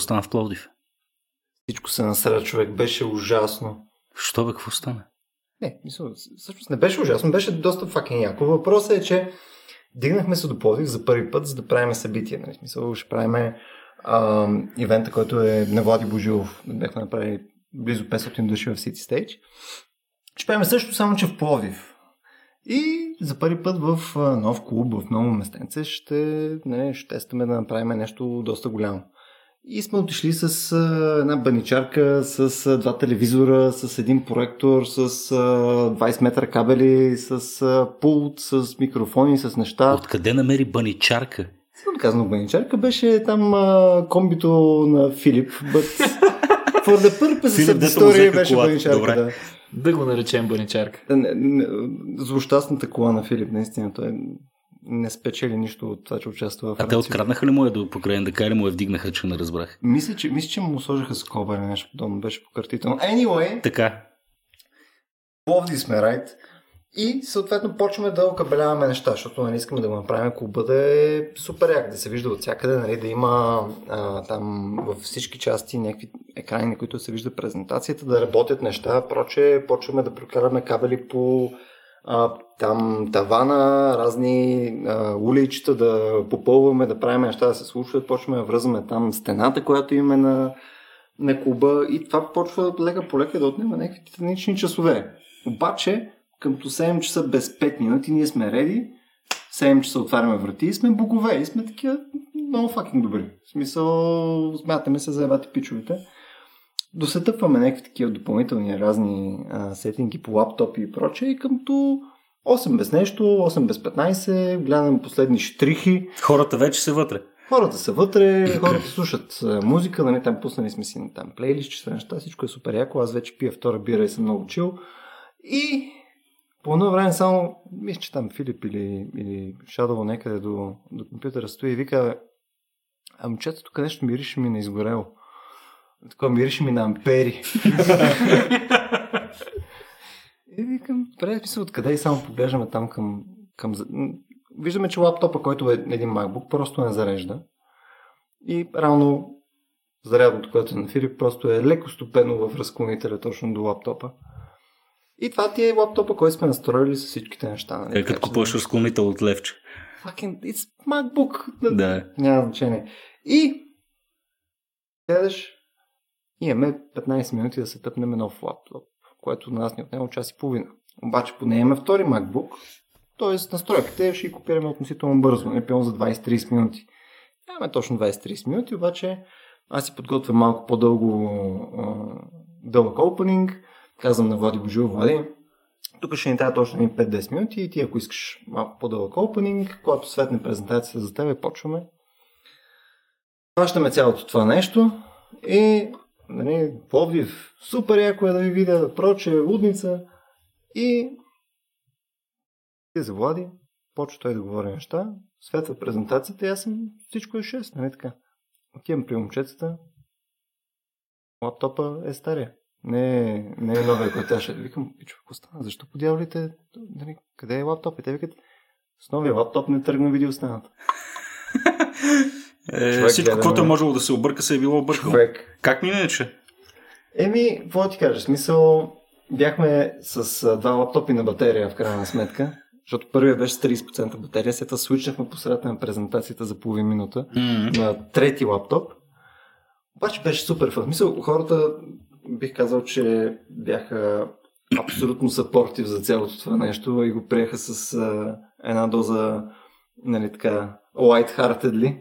Какво стана в Пловдив? Всичко се насря, човек. Беше ужасно. Що бе, какво стана? Не, мисля, всъщност не беше ужасно, беше доста факен яко. Въпросът е, че дигнахме се до Пловдив за първи път, за да правим събитие. Нали? Смисъл, ще правим а, ивента, който е на Влади Божилов. Бяхме направили близо 500 души в City Stage. Ще правим също, само че в Пловдив. И за първи път в нов клуб, в ново местенце, ще, не, ще тестваме да направим нещо доста голямо. И сме отишли с а, една баничарка, с а, два телевизора, с един проектор, с а, 20 метра кабели, с а, пулт, с микрофони, с неща. Откъде намери баничарка? Сигурно казано баничарка беше там а, комбито на Филип, but for the purposes Филип, of the дето му story беше колата. баничарка, Добре. да. Да го наречем баничарка. Да, не, не, злощастната кола на Филип, наистина, той не спечели нищо от това, че участва в А те Франция. откраднаха ли му я до покрай НДК или му я вдигнаха, че не разбрах? Мисля, че, мисля, че му сложиха скоба или нещо подобно, беше покъртително. Anyway, Така. Пловдив сме, райт? И съответно почваме да окабеляваме неща, защото нали, искаме да го направим клуба да е супер як, да се вижда от всякъде, нали, да има а, там във всички части някакви екрани, на които се вижда презентацията, да работят неща, проче почваме да прокараме кабели по а, там тавана, разни а, уличета, да попълваме, да правим неща да се случват, почваме да връзваме там стената, която имаме на, на клуба и това почва лека по лека да отнема някакви титанични часове. Обаче, къмто 7 часа без 5 минути, ние сме реди, 7 часа отваряме врати и сме богове и сме такива много факинг добри. В смисъл, смятаме се за ебати пичовете. Досетъпваме някакви такива допълнителни разни а, сетинги по лаптопи и прочее и къмто 8 без нещо, 8 без 15, гледаме последни штрихи, Хората вече са вътре. Хората са вътре, хората слушат музика, нали, там пуснали сме си там плейлист, че неща, всичко е супер яко. Аз вече пия втора бира и съм много чил. И по едно време само, мисля, че там Филип или, или Шадово някъде до, до компютъра стои и вика, а момчета, тук нещо мирише ми на изгорело. Такова мирише ми на ампери. и викам, добре, смисъл, откъде и само поглеждаме там към, към... Виждаме, че лаптопа, който е един MacBook, просто не зарежда. И равно зарядното, което е на Филип, просто е леко стопено в разклонителя точно до лаптопа. И това ти е лаптопа, който сме настроили с всичките неща. Нали? Е, като Така купуваш разклонител от левче. Fucking, it's MacBook. Да. Няма значение. И гледаш, имаме 15 минути да се тъпнем нов лаптоп, което на нас ни отнема час и половина. Обаче поне имаме втори MacBook, т.е. настройките ще ги копираме относително бързо, не пълно за 20-30 минути. Нямаме точно 20-30 минути, обаче аз си подготвям малко по-дълго дълъг опенинг, казвам на Влади Божил, Влади, тук ще ни трябва точно едни 5-10 минути и ти ако искаш малко по-дълъг опенинг, когато светне презентацията за тебе, почваме. Плащаме цялото това нещо и нали, Пловдив, супер яко е да ви видя, проче, лудница и ти за Влади, почва той да говори неща, светва презентацията и аз съм всичко е 6, нали така. Отивам при момчетата, лаптопа е стария. Не, е- не е новия, който аз викам, пичо, какво стана? Защо по дяволите, нали, къде е лаптоп? И те викат, с новия лаптоп не тръгна видеостената. Е, Човек всичко, гледа което е можело да се обърка, се е било объркало. Човек. Как ми иначе? Еми, какво да ти кажа? Смисъл, бяхме с а, два лаптопи на батерия в крайна сметка, защото първият беше с 30% батерия, след това свичнахме по средата на презентацията за половин минута М. на трети лаптоп. Обаче беше супер фан. Мисъл, хората бих казал, че бяха абсолютно съпортив за цялото това нещо и го приеха с а, една доза, нали така, light-heartedly.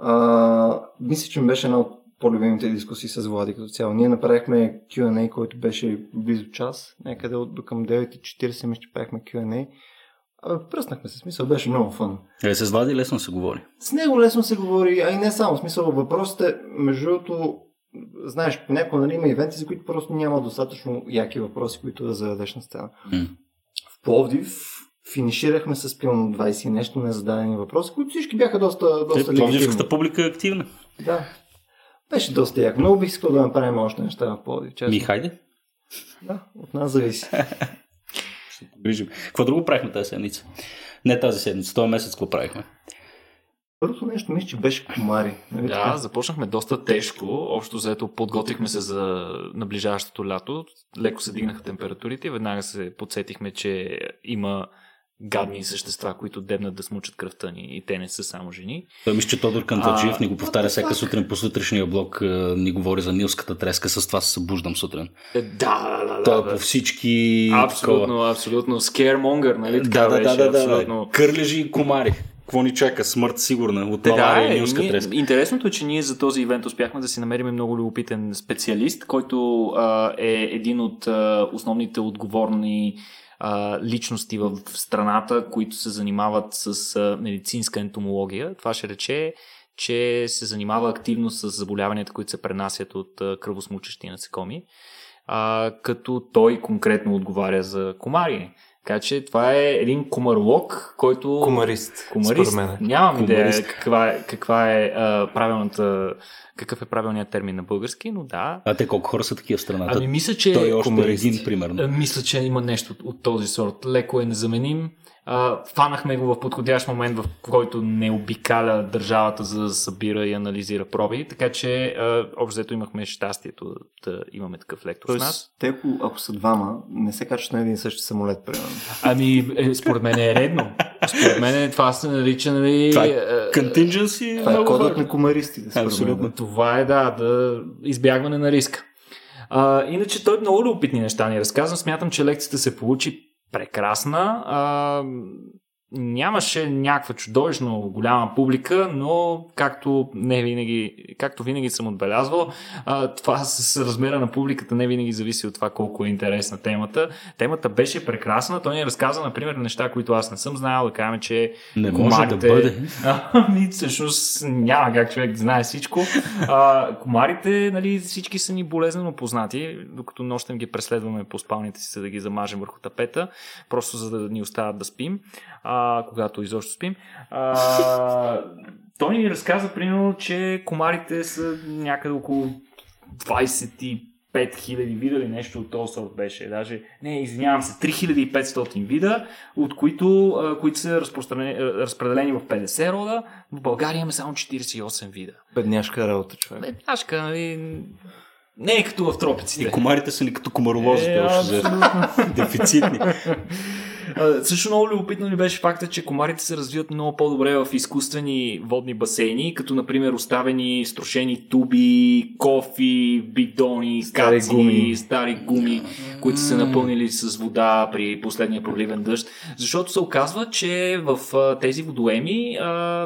А, мисля, че ми беше една от по-любимите дискусии с Влади като цяло. Ние направихме Q&A, който беше близо час, някъде от до към 9.40 мисля, че правихме Q&A. Абе, пръснахме се, смисъл, беше много фън. Е, с Влади лесно се говори. С него лесно се говори, а и не само. В смисъл, въпросите, между другото, знаеш, понякога нали, има ивенти, за които просто няма достатъчно яки въпроси, които да зададеш на сцена. М. В Пловдив финиширахме с пилно 20 и нещо незададени въпроси, които всички бяха доста, Те, доста легитимни. Пловдивската публика е активна. Да. Беше доста яко. Много бих искал да направим още неща в Пловдив. Честно. Ми, хайде. Да, от нас зависи. Ще погрижим. Какво друго правихме тази седмица? Не тази седмица, този месец какво правихме? Първото нещо мисля, че беше комари. Нали Да, започнахме доста тежко. Общо заето подготвихме се за наближаващото лято. Леко се дигнаха температурите и веднага се подсетихме, че има гадни същества, които дебнат да смучат кръвта ни и те не са само жени. Той мисля, че Тодор Канталджиев А, ни го повтаря всяка сутрин по сутрешния блок, ни говори за нилската треска, с това се събуждам сутрин. Е, Да, да, да. Той да, е по всички... Абсолютно, абсолютно. Scaremonger, нали? Така Да, да, беше, да, да, да, абсолютно. да. Кърлежи и комари. Какво ни чака? Смърт сигурна. От Те, да, и е, нилска треска. интересното е, че ние за този ивент успяхме да си намерим много любопитен специалист, който а, е един от а, основните отговорни а, личности в страната, които се занимават с а, медицинска ентомология. Това ще рече, че се занимава активно с заболяванията, които се пренасят от а, кръвосмучещи насекоми, а, като той конкретно отговаря за комари. Така че това е един комаролог, който... Комарист, Комарист. според мен. Нямам идея Комарист. каква е, каква е а, правилната, какъв е правилният термин на български, но да. А те колко хора са такива в страната? Ами мисля, че Той е още комарист. един, примерно. а, Мисля, че има нещо от, от този сорт. Леко е незаменим. А, фанахме го в подходящ момент, в който не обикаля държавата за да събира и анализира проби, така че а, общо взето имахме щастието да имаме такъв лектор с нас. Тоест, те ако, ако са двама, не се качат на един и същи самолет, примерно. Ами, е, според мен е редно. Според мен това се нарича, нали... Това е е, Contingency Това е кодът на комаристите. Абсолютно. Това е, да, да избягване на риска. А, иначе той много любопитни неща ни разказва. Смятам, че лекцията се получи прекрасна. А, нямаше някаква чудовищно голяма публика, но както, не винаги, както винаги съм отбелязвал, това с размера на публиката не винаги зависи от това колко е интересна темата. Темата беше прекрасна. Той ни разказа, например, неща, които аз не съм знаел. Да кажем, че Не може да бъде. Ами, всъщност няма как човек да знае всичко. А, комарите, нали, всички са ни болезнено познати, докато нощем ги преследваме по спалните си, за да ги замажем върху тапета, просто за да ни остават да спим, а, когато изобщо спим. А, той ни разказа, примерно, че комарите са някъде около 25 хиляди вида или нещо от този сорт беше. Даже, не, извинявам се, 3500 вида, от които, а, които са разпределени в 50 рода. В България имаме само 48 вида. Бедняшка работа, човек. Бедняшка, нали? Не е като в тропиците. И комарите са ни като комаролозите. Е, още. Дефицитни. Също много любопитно ми беше факта, че комарите се развиват много по-добре в изкуствени водни басейни, като например оставени строшени туби, кофи, бидони, Стари каци, гуми. стари гуми, които са напълнили с вода при последния проливен дъжд. Защото се оказва, че в тези водоеми,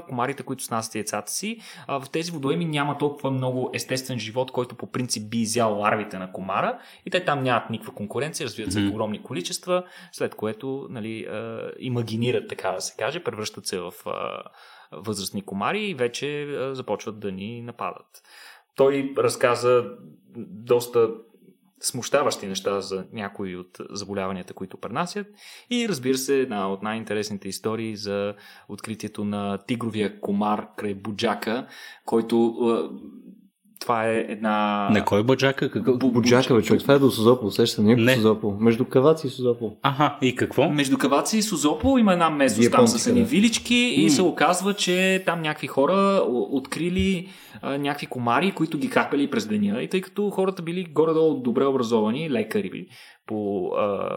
комарите, които снасят яйцата си, в тези водоеми няма толкова много естествен живот, който по принцип би изял ларвите на комара и те там нямат никаква конкуренция, развиват се в огромни количества, след което нали, имагинират, така да се каже, превръщат се в възрастни комари и вече започват да ни нападат. Той разказа доста смущаващи неща за някои от заболяванията, които пренасят. И разбира се, една от най-интересните истории за откритието на тигровия комар край Буджака, който това е една... На кой баджака? Какъв? Бу- Буджака, бе, човек. Това е до Созопол. Усеща не е Не. Созопол. Между Каваци и Созопол. Аха, и какво? Между Каваци и Созопол има една местност там с едни да. вилички и се оказва, че там някакви хора открили а, някакви комари, които ги хапели през деня и тъй като хората били горе-долу добре образовани, лекари били по, а,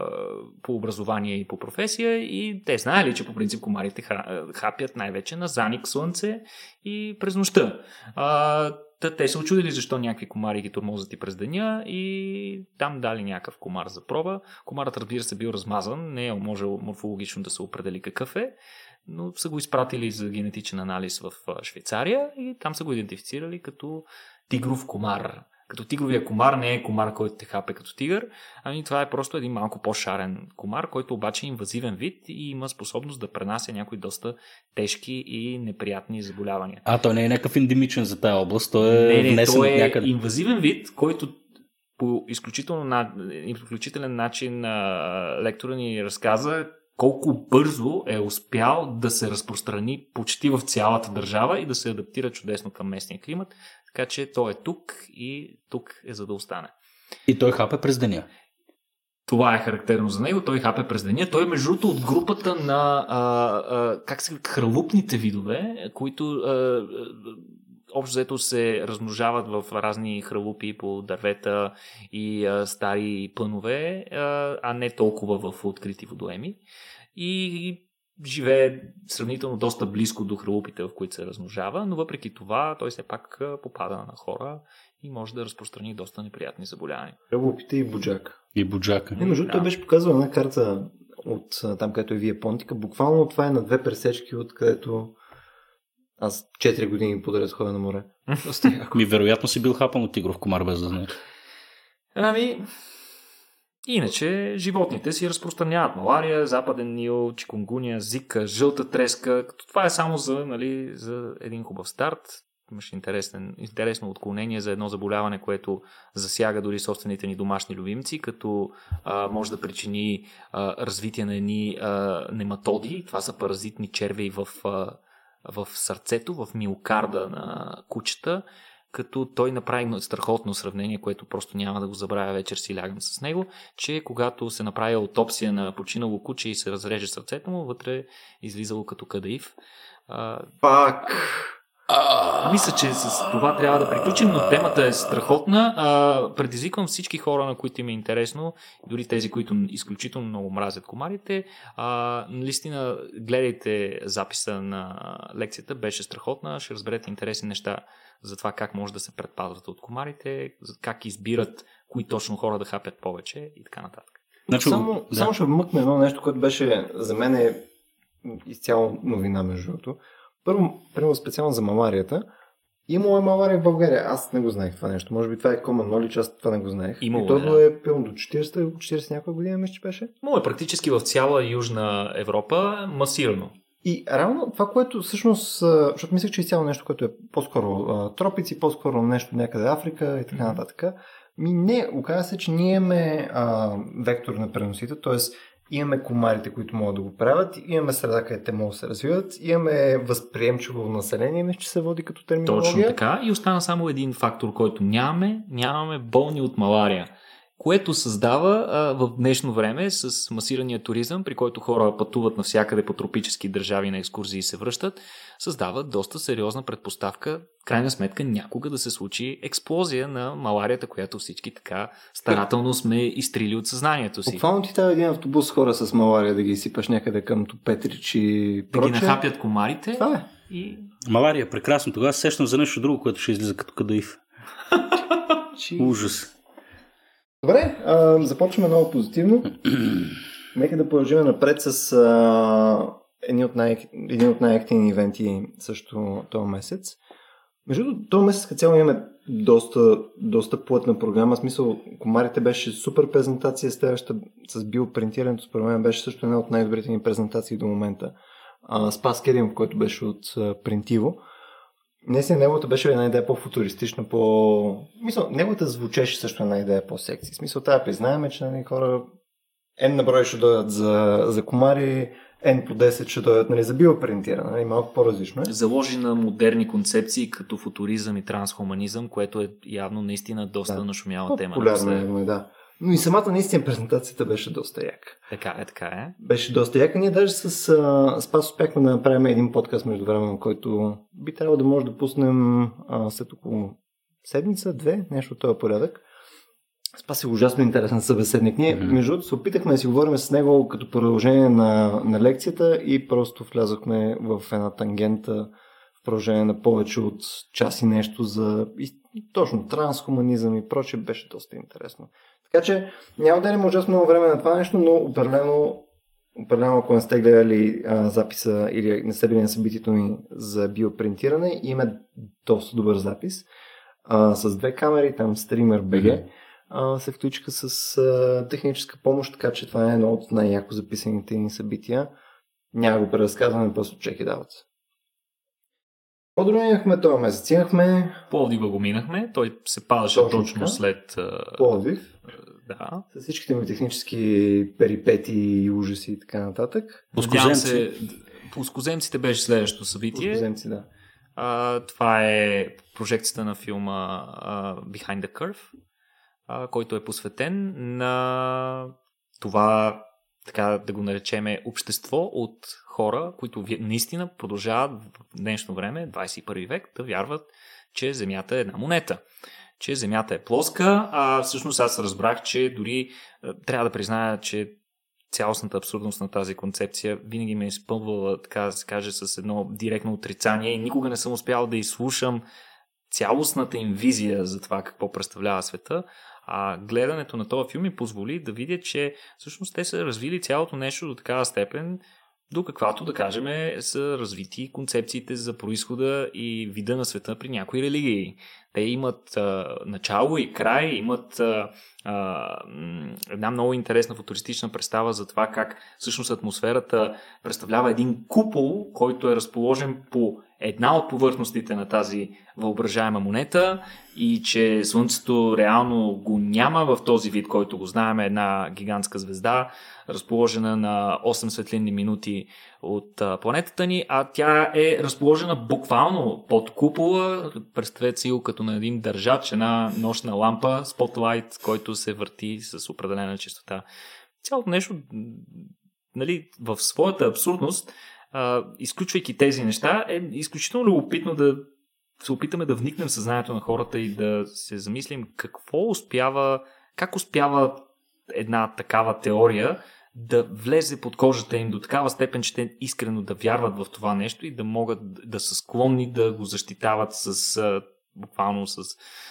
по образование и по професия и те знаели, че по принцип комарите ха- хапят най-вече на заник слънце и през нощта. А, Та те се очудили защо някакви комари ги тормозят и през деня и там дали някакъв комар за проба. Комарът, разбира се, бил размазан, не е можел морфологично да се определи какъв е, но са го изпратили за генетичен анализ в Швейцария и там са го идентифицирали като тигров комар. Като тигровия комар не е комар, който те хапе като тигър, ами това е просто един малко по-шарен комар, който обаче е инвазивен вид и има способност да пренася някои доста тежки и неприятни заболявания. А, той не е някакъв ендемичен за тая област, той е Не, не, той е някъде. инвазивен вид, който по изключително, на- изключителен начин лектора ни разказа колко бързо е успял да се разпространи почти в цялата държава и да се адаптира чудесно към местния климат. Така че той е тук и тук е за да остане. И той хапе през деня. Това е характерно за него. Той хапе през деня. Той е между другото от групата на а, а, как се хралупните видове, които а, общо взето се размножават в разни хралупи по дървета и а, стари пънове, а, а не толкова в открити водоеми. И живее сравнително доста близко до хралупите, в които се размножава, но въпреки това той все пак попада на хора и може да разпространи доста неприятни заболявания. Ръбопите и буджака. И буджака. Не, между Да. той беше показал една карта от там, където е Вие Понтика. Буквално това е на две пресечки, от където аз 4 години подред ходя на море. Ми вероятно си бил хапан от тигров комар без да знаеш. Ами, иначе животните си разпространяват малария, западен нил, чикунгуния, зика, жълта треска. Като това е само за, нали, за един хубав старт. Имаш интересен, интересно отклонение за едно заболяване, което засяга дори собствените ни домашни любимци, като а, може да причини а, развитие на едни а, нематоди. Това са паразитни червей в, а, в сърцето, в миокарда на кучета, като той направи страхотно сравнение, което просто няма да го забравя вечер си лягам с него, че когато се направи аутопсия на починало куче и се разреже сърцето му, вътре е излизало като кадаив. Пак! Мисля, че с това трябва да приключим, но темата е страхотна. А, предизвиквам всички хора, на които им е интересно, дори тези, които изключително много мразят комарите. А, наистина, гледайте записа на лекцията, беше страхотна. Ще разберете интересни неща за това как може да се предпазват от комарите, как избират кои точно хора да хапят повече и така нататък. Значи, Само, да. само ще вмъкна едно нещо, което беше за мен е изцяло новина, между другото. Първо, примерно специално за маларията. Имало е малария в България. Аз не го знаех това нещо. Може би това е common knowledge, аз това не го знаех. Имало и то е, да. е пълно до 40, 40 някоя година, мисля, че беше. Но е практически в цяла Южна Европа масирано. И реално това, което всъщност, защото мислех, че е цяло нещо, което е по-скоро тропици, по-скоро нещо някъде Африка и така нататък. Ми не, оказа се, че ние имаме а, вектор на преносите, т.е. имаме комарите, които могат да го правят, имаме среда, където те могат да се развиват, имаме възприемчиво население, мисля, че се води като терминология. Точно така. И остана само един фактор, който нямаме. Нямаме болни от малария. Което създава а, в днешно време с масирания туризъм, при който хора пътуват навсякъде по тропически държави на екскурзии и се връщат, създава доста сериозна предпоставка, крайна сметка някога да се случи експлозия на маларията, която всички така старателно сме изтрили от съзнанието си. Буквално ти трябва един автобус хора с малария да ги сипаш някъде към Топетрич и Да ги нахапят комарите Това е. и Малария, прекрасно. Тогава се сещам за нещо друго, което ще излиза като кадаив. Ужас. Добре, а, започваме много позитивно. Нека да продължим напред с а, един от, най- един от най-активни ивенти също този месец. Между другото, този месец като цяло имаме доста, доста плътна програма. В смисъл, комарите беше супер презентация, следващата с биопринтирането, според мен беше също една от най-добрите ни презентации до момента. А, Спас Керимов, който беше от а, Принтиво. Наистина, неговата беше една идея по-футуристична, по... Мисъл, неговата звучеше също една идея по-секси. Смисъл, тази признаеме, че нали, хора N на брой ще дойдат за, за комари, N по 10 ще дойдат нали, за биопринтиране. Нали, малко по-различно е. заложи на модерни концепции като футуризъм и трансхуманизъм, което е явно наистина доста Да. нашумяла тема. Напоследък. е, да. Но и самата наистина презентацията беше доста яка. Така е, така е. Беше доста яка. Ние даже с а, Спас успяхме да направим един подкаст между време, който би трябвало да може да пуснем а, след около седмица, две, нещо от този порядък. Спас е ужасно интересен събеседник. Ние, Мгм. между другото, се опитахме да си говорим с него като продължение на, на лекцията и просто влязохме в една тангента в продължение на повече от час и нещо за и, точно трансхуманизъм и прочее. Беше доста интересно. Така че няма да има ужасно много време на това нещо, но определено, определено ако не сте гледали а, записа или не сте били на събитието ни за биопринтиране, има доста добър запис а, с две камери, там стример BG. Се включиха с а, техническа помощ, така че това е едно от най-яко записаните ни събития. Няма го преразказваме, просто чеки дават. По-друго имахме този месец. Имахме Пловдива го минахме, той се падаше Точно точно, след... Пловдив, Да. с всичките ми технически перипети и ужаси и така нататък. Пускоземци. се... Пускоземците беше следващото събитие. Пускоземци, да. А, това е прожекцията на филма а, Behind the Curve, а, който е посветен на това, така да го наречеме, общество от хора, които наистина продължават в днешно време, 21 век, да вярват, че Земята е една монета че Земята е плоска, а всъщност аз разбрах, че дори трябва да призная, че цялостната абсурдност на тази концепция винаги ме е изпълвала, така да се каже, с едно директно отрицание и никога не съм успял да изслушам цялостната им визия за това какво представлява света, а гледането на този филм ми позволи да видя, че всъщност те са развили цялото нещо до такава степен, до каквато, да кажем, са развити концепциите за происхода и вида на света при някои религии. Те имат а, начало и край, имат а, а, една много интересна футуристична представа за това как всъщност атмосферата представлява един купол, който е разположен по една от повърхностите на тази въображаема монета и че Слънцето реално го няма в този вид, който го знаем, една гигантска звезда, разположена на 8 светлинни минути от планетата ни, а тя е разположена буквално под купола. Представете си го като на един държач, една нощна лампа, спотлайт, който се върти с определена частота. Цялото нещо, нали, в своята абсурдност, а, изключвайки тези неща, е изключително любопитно да се опитаме да вникнем в съзнанието на хората и да се замислим какво успява, как успява една такава теория да влезе под кожата им до такава степен, че те искрено да вярват в това нещо и да могат да са склонни да го защитават с буквално с,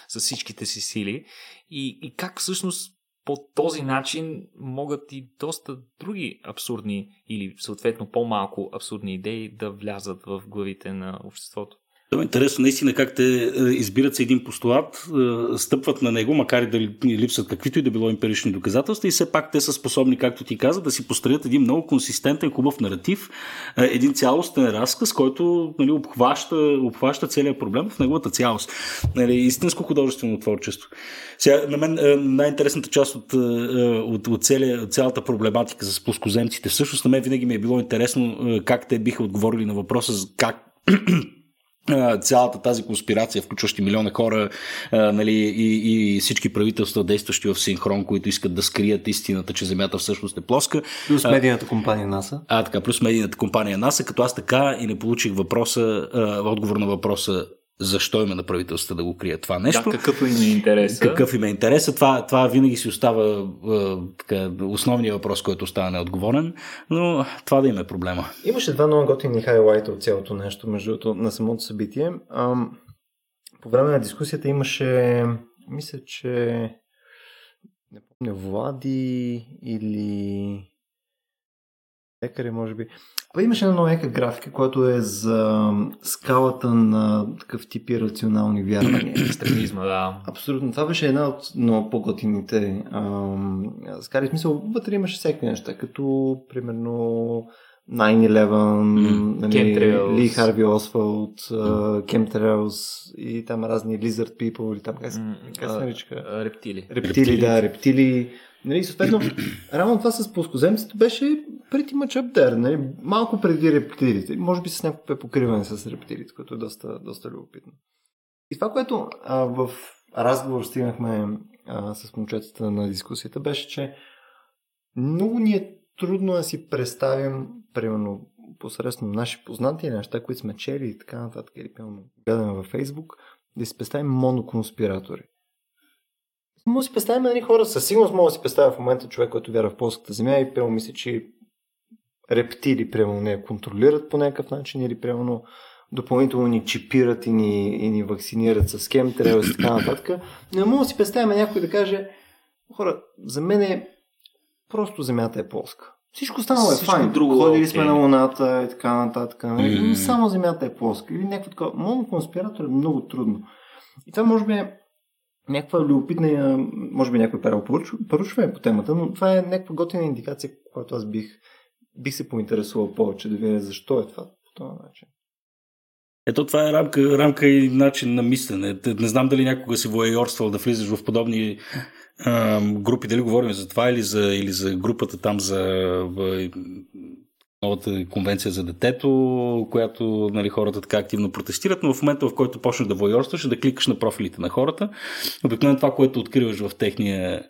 с всичките си сили. И, и как всъщност по този начин могат и доста други абсурдни или съответно по-малко абсурдни идеи да влязат в главите на обществото. Това е интересно наистина как те е, избират се един постулат, е, стъпват на него, макар и да липсват каквито и да било емпирични доказателства и все пак те са способни, както ти каза, да си построят един много консистентен, хубав наратив, е, един цялостен разказ, който нали, обхваща, обхваща целият проблем в неговата цялост. Нали, истинско художествено творчество. Сега, на мен най-интересната част от, от, от, целия, от цялата проблематика с плоскоземците, всъщност на мен винаги ми е било интересно как те биха отговорили на въпроса как цялата тази конспирация, включващи милиона хора а, нали, и, и всички правителства, действащи в синхрон, които искат да скрият истината, че Земята всъщност е плоска. Плюс медийната компания НАСА. А, така, плюс медийната компания НАСА, като аз така и не получих въпроса, а, отговор на въпроса защо има на правителството да го крият това нещо. Да, какъв им е интерес? Какъв им е интерес? Това, това винаги си остава е, така, основният въпрос, който остава неотговорен, но това да им е проблема. Имаше два много готини хайлайта от цялото нещо, между другото, на самото събитие. Ам, по време на дискусията имаше, мисля, че не помня, Влади или лекари, може би. Имаше една нова графика, която е за скалата на такъв тип рационални вярвания. Екстремизма, да. Абсолютно. Това беше една от много по-готините скали. Смисъл, вътре имаше всеки неща, като примерно 9-11, mm. нали, Ли Харви Освалд, Кемтрейлс и там разни Lizard People или там как се, как се наричаха? Рептили, рептили. да, рептили. Нали, съответно, равно това с плоскоземците беше преди much up there, нали, малко преди рептилите. Може би с някакво покриване с рептилите, което е доста, доста любопитно. И това, което а, в разговор стигнахме а, с момчетата на дискусията, беше, че много ни е трудно да си представим, примерно, посредством наши познати неща, които сме чели и така нататък, или гледаме във Фейсбук, да си представим моноконспиратори. Може да си представим едни хора, със сигурност мога да си представя в момента човек, който вярва в плоската земя и прямо мисля, че рептили, прямо не контролират по някакъв начин или прямо допълнително ни чипират и ни, и ни вакцинират с кемтрейл и така нататък. Не мога да си представим някой да каже, хора, за мен е просто земята е плоска. Всичко останало е файн. Друго, Ходили сме okay. на Луната и така нататък. Mm. Само Земята е плоска. Или някакво такова. Моноконспиратор е много трудно. И това може би е някаква любопитна, може би някой перал поручване по темата, но това е някаква готина индикация, която аз бих, бих се поинтересувал повече да видя защо е това по този начин. Ето това е рамка, рамка и начин на мислене. Не знам дали някога си воейорствал да влизаш в подобни а, групи, дали говорим за това или за, или за групата там за новата конвенция за детето, която нали, хората така активно протестират, но в момента, в който почнеш да воерстваш, да кликаш на профилите на хората, обикновено това, което откриваш в техния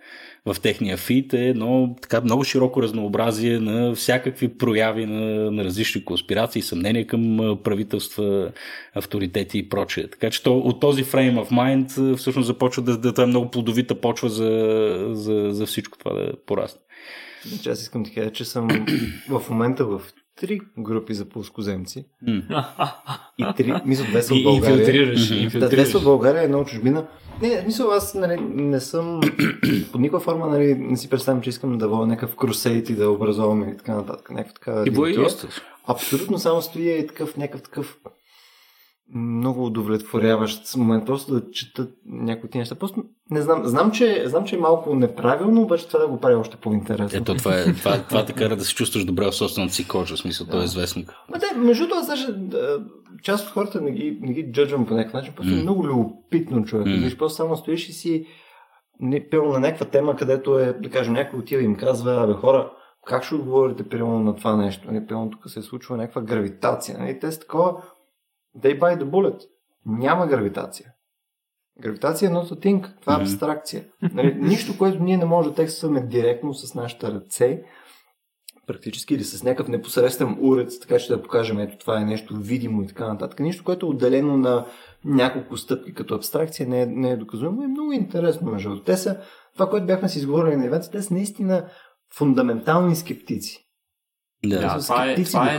в техния фит е едно така много широко разнообразие на всякакви прояви на, на различни конспирации, съмнения към правителства, авторитети и прочее. Така че то, от този frame of mind всъщност започва да, да, да е много плодовита почва за, за, за всичко това да порасне. Значи аз искам да кажа, че съм в момента в три групи за плоскоземци. Mm. И три, мисля, две са в България. Инфилтрираш, инфилтрираш. Да, две са в България, едно от чужбина. Не, мисля, аз нали, не съм по никаква форма нали, не си представям, че искам да водя някакъв крусейт и да образувам и така нататък. Някаква така. И Абсолютно само стоя и такъв някакъв такъв много удовлетворяващ момент просто да чета някои ти неща. Просто не знам. Знам че, знам, че е малко неправилно, обаче това да го прави още по-интересно. Ето, това, е, това, това те кара да се чувстваш добре в собствената си кожа, в смисъл, да. той е известник. Ма да, между това, даже, част от хората не ги, не ги джаджвам по някакъв начин, просто mm. е много любопитно човек. Mm. Виж, просто само стоиш и си не, пълно на някаква тема, където е, да кажем, някой отива и им казва, абе хора, как ще отговорите примерно на това нещо? Не, пълно тук се случва някаква гравитация. Не? те са такова, They buy the bullet. Няма гравитация. Гравитация е not a thing. Това е абстракция. Нали, нищо, което ние не можем да текстуваме директно с нашите ръце, практически или с някакъв непосредствен уред, така че да покажем, ето това е нещо видимо и така нататък. Нищо, което е отделено на няколко стъпки като абстракция, не е, не е доказуемо. Е много интересно, между Те са, това, което бяхме си изговорили на евента, те са наистина фундаментални скептици. Да, да това е, това е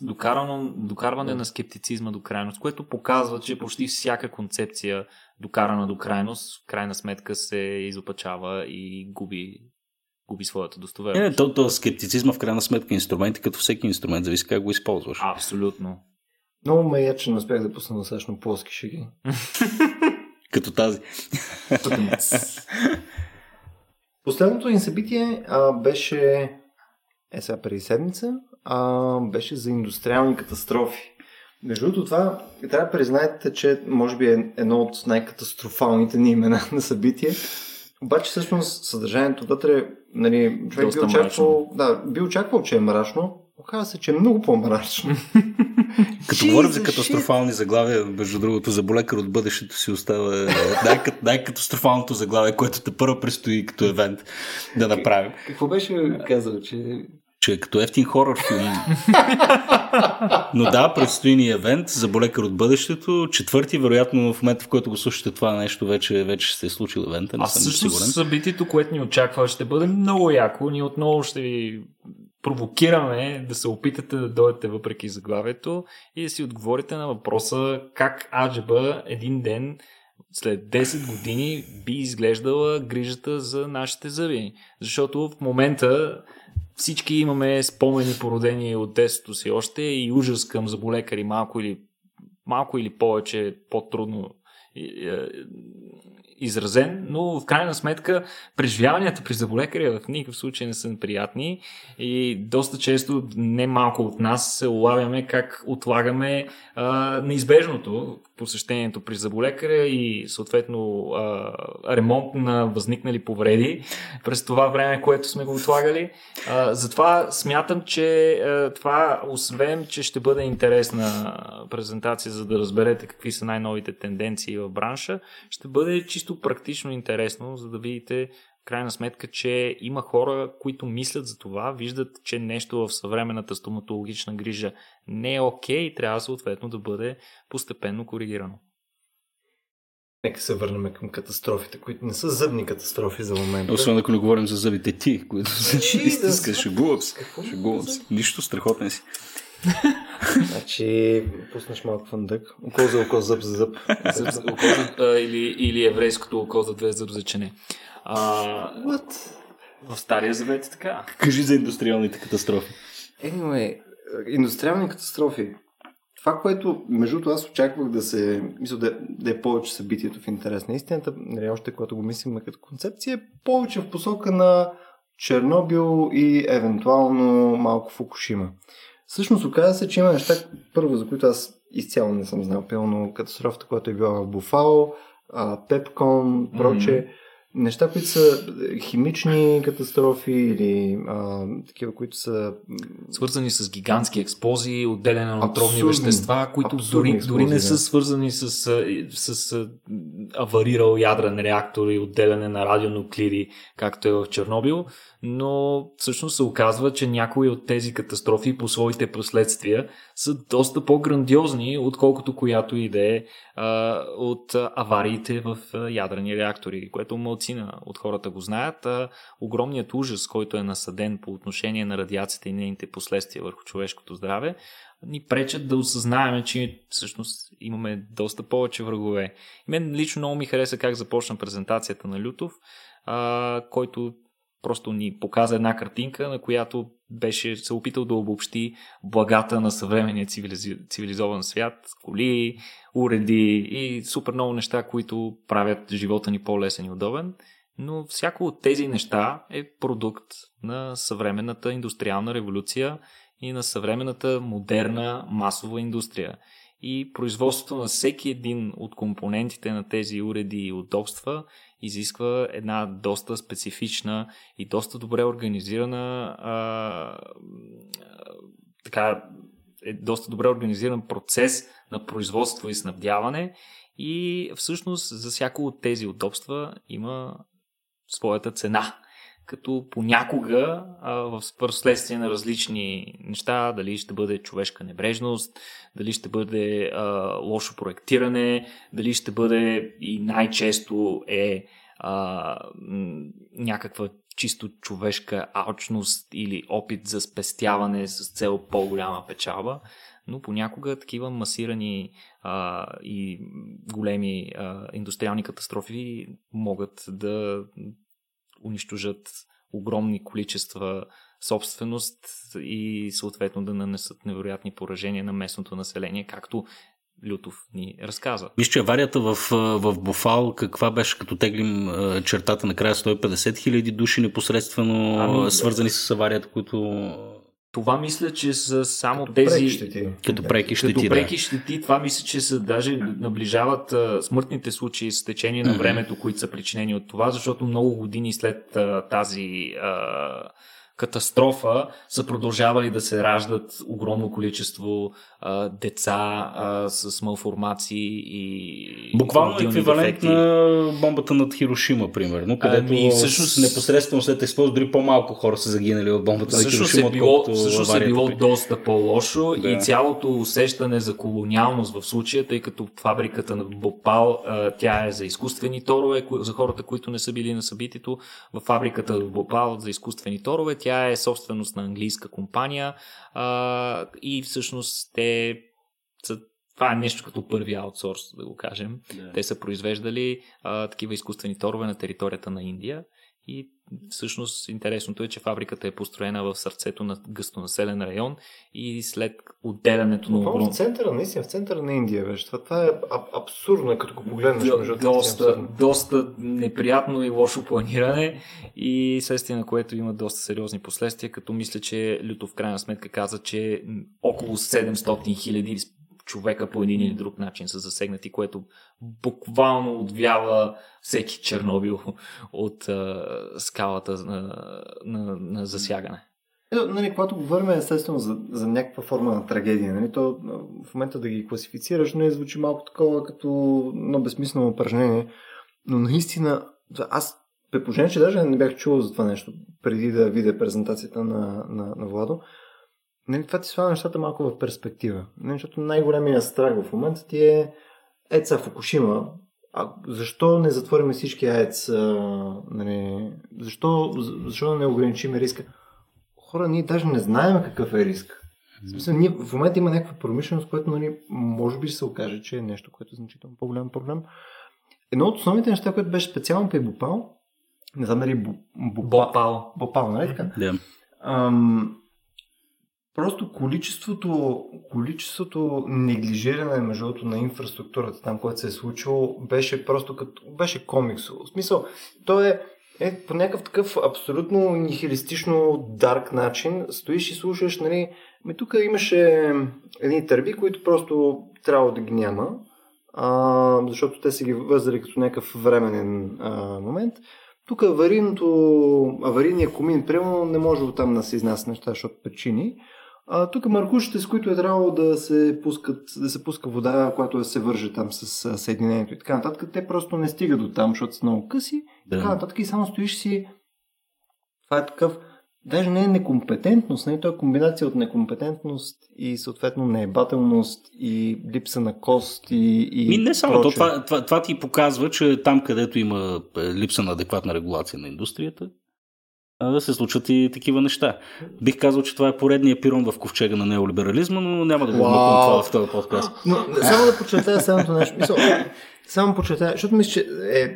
докарано, докарване на скептицизма до крайност, което показва, че почти всяка концепция, докарана до крайност, в крайна сметка се изопачава и губи губи своята достоверност. Не, то, то скептицизма в крайна сметка е инструмент, като всеки инструмент, зависи как го използваш. Абсолютно. Много ме е, че не успях да пусна достатъчно плоски шеги. като тази. Последното ни събитие а, беше е сега преди седмица, а, беше за индустриални катастрофи. Между другото това, трябва да признаете, че може би е едно от най-катастрофалните ни имена на събитие. Обаче всъщност съдържанието вътре, нали, човек би очаквал, да, би очаквал, че е мрачно, оказва се, че е много по-мрачно. Като говорим за катастрофални заглавия, между другото, за болекар от бъдещето си остава е, най-катастрофалното заглавие, което те първо предстои като евент да направим. Какво беше казал, че че е като ефтин хорор филм. Но да, предстои ни евент за болекар от бъдещето. Четвърти, вероятно в момента, в който го слушате това нещо, вече, вече ще се е случил евента. Не а съм всъщност сигурен. събитието, което ни очаква, ще бъде много яко. Ние отново ще ви провокираме да се опитате да дойдете въпреки заглавието и да си отговорите на въпроса как аджеба един ден след 10 години би изглеждала грижата за нашите зъби. Защото в момента всички имаме спомени породени от детството си още и ужас към заболекари малко или, малко или повече по-трудно е, изразен, но в крайна сметка преживяванията при заболекаря в никакъв случай не са приятни и доста често не малко от нас се улавяме как отлагаме а, неизбежното посещението при заболекаря и съответно а, ремонт на възникнали повреди през това време, което сме го отлагали. А, затова смятам, че а, това, освен, че ще бъде интересна презентация, за да разберете какви са най-новите тенденции в бранша, ще бъде чисто практично интересно, за да видите крайна сметка, че има хора, които мислят за това, виждат, че нещо в съвременната стоматологична грижа не е окей и трябва съответно да бъде постепенно коригирано. Нека се върнем към катастрофите, които не са зъбни катастрофи за момента. Освен ако не говорим за зъбите ти, които са истинска. Шегувам се. Шегувам се. Нищо страхотен си. Значи, пуснеш малко фандък. Око за око, зъб за зъб. зъб, за, око за, а, или, или еврейското око за две зъб за чене. А, What? В Стария Завет е така. Кажи за индустриалните катастрофи. Anyway, индустриални катастрофи. Това, което между това аз очаквах да се, мисля, да, да е повече събитието в интерес на истината, нали, още когато го мислим като концепция, е повече в посока на Чернобил и евентуално малко Фукушима. Всъщност оказа се, че има неща, първо, за които аз изцяло не съм знал, пълно катастрофата, която е била в Буфало, Пепкон, проче. Mm-hmm неща, които са химични катастрофи или а, такива, които са... Свързани с гигантски експлозии, отделяне на отровни вещества, които дори, дори не са свързани с, с, с аварирал ядрен реактор и отделяне на радионуклиди, както е в Чернобил, но всъщност се оказва, че някои от тези катастрофи по своите последствия са доста по-грандиозни, отколкото която и да е от авариите в ядрени реактори, което малцина от хората го знаят. А огромният ужас, който е насъден по отношение на радиацията и нейните последствия върху човешкото здраве, ни пречат да осъзнаем, че всъщност имаме доста повече врагове. Мен лично много ми хареса как започна презентацията на Лютов, а, който просто ни показа една картинка, на която беше се опитал да обобщи благата на съвременния цивилиз... цивилизован свят, коли, уреди и супер много неща, които правят живота ни по-лесен и удобен. Но всяко от тези неща е продукт на съвременната индустриална революция и на съвременната модерна масова индустрия. И производството на всеки един от компонентите на тези уреди и удобства изисква една доста специфична и доста добре организирана а, така, е доста добре организиран процес на производство и снабдяване. И всъщност за всяко от тези удобства има своята цена като понякога а, в последствие на различни неща, дали ще бъде човешка небрежност, дали ще бъде а, лошо проектиране, дали ще бъде и най-често е а, някаква чисто човешка алчност или опит за спестяване с цел по-голяма печалба, но понякога такива масирани а, и големи а, индустриални катастрофи могат да унищожат огромни количества собственост и съответно да нанесат невероятни поражения на местното население, както Лютов ни разказа. Мисля, че аварията в, в Бофал, каква беше, като теглим чертата накрая 150 хиляди души непосредствено ами, свързани с аварията, които това мисля, че са само като тези... Преки щети. Като преки щети, Като преки щети, това мисля, че са даже наближават а, смъртните случаи с течение на времето, които са причинени от това, защото много години след а, тази а, катастрофа са продължавали да се раждат огромно количество а, деца а, с малформации и. Буквално еквивалент дефекти. на бомбата над Хирошима, примерно, където ами, всъщност, непосредствено след експлозия дори по-малко хора са загинали в бомбата над Хирошима. Е било, всъщност е било при... доста по-лошо да. и цялото усещане за колониалност в случая, тъй като фабриката на Бопал тя е за изкуствени торове, за хората, които не са били на събитието. В фабриката в Бопал за изкуствени торове тя е собственост на английска компания а, и всъщност те са това е нещо като първи аутсорс, да го кажем. Yeah. Те са произвеждали а, такива изкуствени торове на територията на Индия и всъщност интересното е, че фабриката е построена в сърцето на гъстонаселен район и след отделянето на огром... В центъра, наистина, в центъра на Индия беше. Това, това е абсурдно, като го погледнеш. До, доста, доста неприятно и лошо планиране и следствие на което има доста сериозни последствия, като мисля, че Люто в крайна сметка каза, че около 700 хиляди човека по един или друг начин са засегнати, което буквално отвява всеки Чернобил от а, скалата на, на, на засягане. Ето, нали, когато говорим естествено за, за някаква форма на трагедия, нали, то в момента да ги класифицираш не звучи малко такова като на безсмислено упражнение, но наистина аз при положение, че даже не бях чувал за това нещо преди да видя презентацията на, на, на Владо, нали, това ти слага нещата малко в перспектива. Нали, защото най-големият страх в момента ти е Еца Фукушима. А защо не затворим всички АЕЦ? Нали, защо, защо не ограничим риска? Хора, ние даже не знаем какъв е риск. В, смисъл, ние, в момента има някаква промишленост, което нали, може би ще се окаже, че е нещо, което е значително по-голям проблем. Едно от основните неща, което беше специално при Бопал, не знам дали Бопал. Бопал, нали така? Ам, Просто количеството, количеството неглижиране между на инфраструктурата там, което се е случило, беше просто като, беше комиксово. В смисъл, то е, е по някакъв такъв абсолютно нихилистично дарк начин. Стоиш и слушаш, нали, ми тук имаше едни търби, които просто трябва да ги няма, а, защото те са ги възали като някакъв временен а, момент. Тук аварийното, аварийният комин, примерно, не може от там да се изнася неща, защото причини. А, тук маркушите, с които е трябвало да се, пускат, да се пуска вода, която да се върже там с съединението и така нататък, те просто не стигат до там, защото са много къси. Да. Така нататък и само стоиш си. Това е такъв. Даже не е некомпетентност, не е това комбинация от некомпетентност и съответно неебателност и липса на кост и, и Ми не само, то, това, това, това ти показва, че там където има е, липса на адекватна регулация на индустрията, да се случат и такива неща. Бих казал, че това е поредния пирон в ковчега на неолиберализма, но няма да го вмъквам това в този подкаст. Но, само да подчертая самото нещо. Мисъл, само подчертая, защото мисля, че е,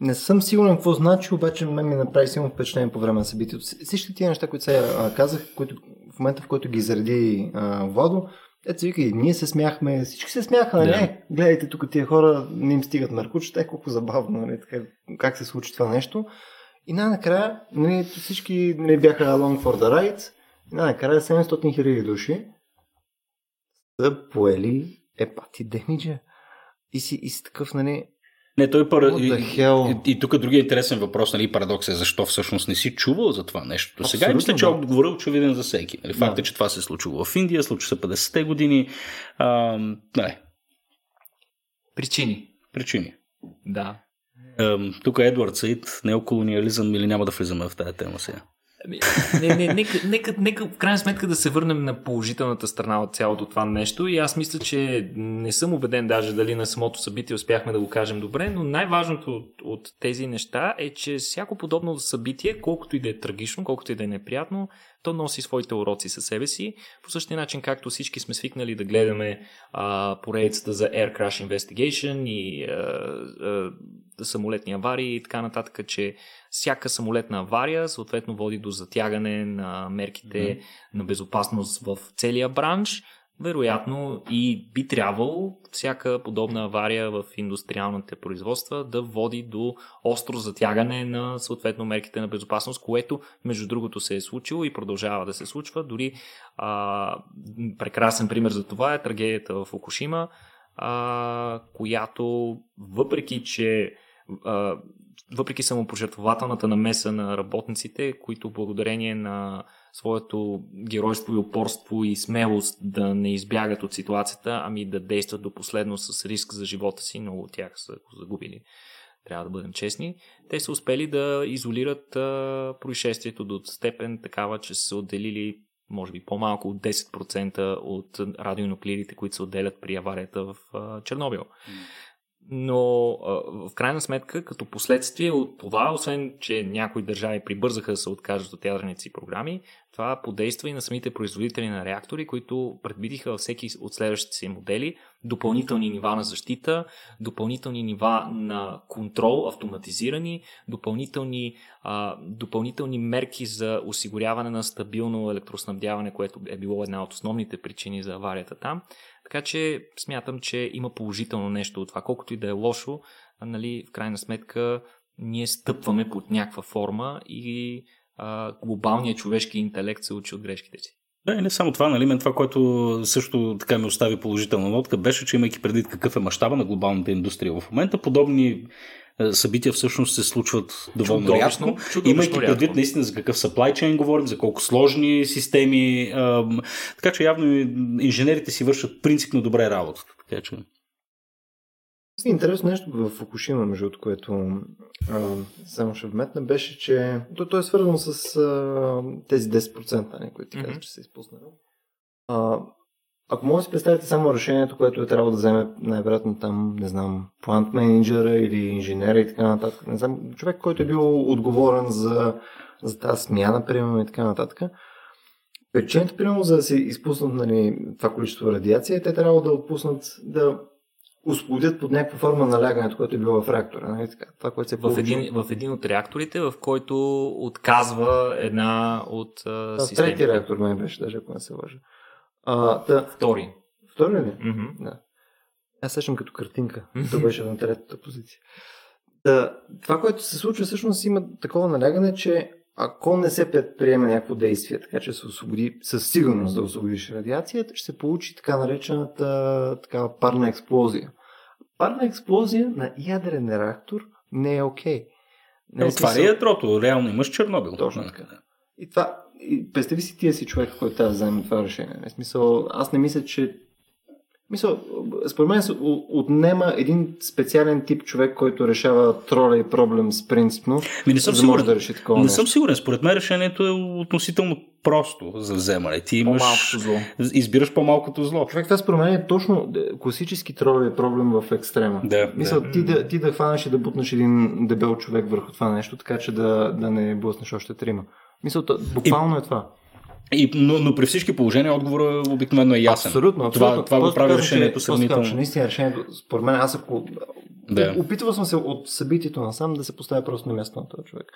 не съм сигурен какво значи, обаче мен ми направи силно впечатление по време на събитието. Всички тия неща, които сега казах, които, в момента в който ги зареди а, Владо, ето вика, ние се смяхме, всички се смяха, нали? Yeah. Гледайте тук тия хора, не им стигат наркотите, колко забавно, нали? Така, как се случи това нещо. И най-накрая, нали, всички нали, бяха along for the ride, и най-накрая 700 хиляди души са поели епати демиджа. И си, и си такъв, нали, не, той пара... и, и, и, тук другия интересен въпрос, нали, парадокс е защо всъщност не си чувал за това нещо. Сега мисля, че отговор е очевиден за всеки. Нали, факт да. е, че това се е случило в Индия, случва се 50-те години. А, не. Причини. Причини. Да. Тук Едвард Саид, неоколониализъм или няма да влизаме в тази тема сега? Ами, не, не, нека, нека, нека в крайна сметка да се върнем на положителната страна от цялото това нещо и аз мисля, че не съм убеден даже дали на самото събитие успяхме да го кажем добре, но най-важното от, от тези неща е, че всяко подобно събитие, колкото и да е трагично, колкото и да е неприятно, то носи своите уроци със себе си. По същия начин, както всички сме свикнали да гледаме а, поредицата за Air Crash Investigation и а, а, самолетни аварии и така нататък, че всяка самолетна авария съответно води до затягане на мерките mm-hmm. на безопасност в целия бранш. Вероятно и би трябвало всяка подобна авария в индустриалните производства да води до остро затягане на съответно мерките на безопасност, което между другото се е случило и продължава да се случва. Дори а, прекрасен пример за това е трагедията в Фукушима, която въпреки, че а, въпреки самопожертвователната намеса на работниците, които благодарение на своето геройство и упорство и смелост да не избягат от ситуацията, ами да действат до последно с риск за живота си, много от тях са го загубили. Трябва да бъдем честни. Те са успели да изолират а, происшествието до степен такава, че са отделили може би по-малко от 10% от радионуклидите, които се отделят при аварията в а, Чернобил. Mm но в крайна сметка, като последствие от това, освен, че някои държави прибързаха да се откажат от ядрените си програми, това подейства и на самите производители на реактори, които предвидиха във всеки от следващите си модели допълнителни нива на защита, допълнителни нива на контрол, автоматизирани, допълнителни, а, допълнителни мерки за осигуряване на стабилно електроснабдяване, което е било една от основните причини за аварията там. Така че смятам, че има положително нещо от това. Колкото и да е лошо, нали, в крайна сметка ние стъпваме под някаква форма и а, глобалният човешки интелект се учи от грешките си. Да, и не само това, нали, мен това, което също така ми остави положителна нотка, беше, че имайки предвид какъв е мащаба на глобалната индустрия в момента, подобни е, събития всъщност се случват доволно чудовищно, рядко. Чудовищно имайки предвид рядко. наистина за какъв supply chain говорим, за колко сложни системи. Ам, така че явно инженерите си вършат принципно добре работата. Така че... Интересно нещо в Фукушима, между което а, само ще вметна, беше, че то, то е свързано с а, тези 10%, не, които ти казваш, mm-hmm. че са изпуснали. А, ако може да си представите само решението, което е трябвало да вземе най-вероятно там, не знам, плант менеджера или инженера и така нататък, не знам, човек, който е бил отговорен за, за тази смяна, примерно и така нататък, Причината, примерно, за да се изпуснат нали, това количество радиация, те трябва да отпуснат, да освободят под някаква форма налягането, което е било в реактора. Нали? Така, това, което се в, един, в един от реакторите, в който отказва една от а, системите. Трети реактор май беше, даже ако не се лъжа. А, да. Втори. Втори ли? Mm-hmm. Да. Аз сещам като картинка. Mm-hmm. Това беше на третата позиция. Да, това, което се случва, всъщност има такова налягане, че ако не се предприеме някакво действие, така че се освободи, със сигурност да освободиш радиацията, ще се получи така наречената такава парна експлозия. Парна експлозия на ядрен реактор не е окей. Okay. Не е, това е ядрото. Реално имаш Чернобил. Точно така. И това, и представи си тия си човек, който трябва да вземе това решение. В смисъл, аз не мисля, че Мисъл, според мен се отнема един специален тип човек, който решава троля и проблем с принципно, Ми не съм за да сигурен. може да реши такова Не нещо. съм сигурен. Според мен решението е относително просто за вземане. Ти имаш... По-малкото зло. Избираш по-малкото зло. Човек, това според мен е точно е, класически тролев проблем в екстрема. Да, Мисъл, да. ти, да, ти да хванеш и да бутнеш един дебел човек върху това нещо, така че да, да не блъснеш още трима. Мисъл, то- буквално е това. И, но, но при всички положения отговорът обикновено е ясен. Абсолютно, абсолютно. Това, това го прави решението казвам, че сравнително. наистина решението, според мен, аз ако... Да. Опитвал съм се от събитието насам да се поставя просто на място на този човек.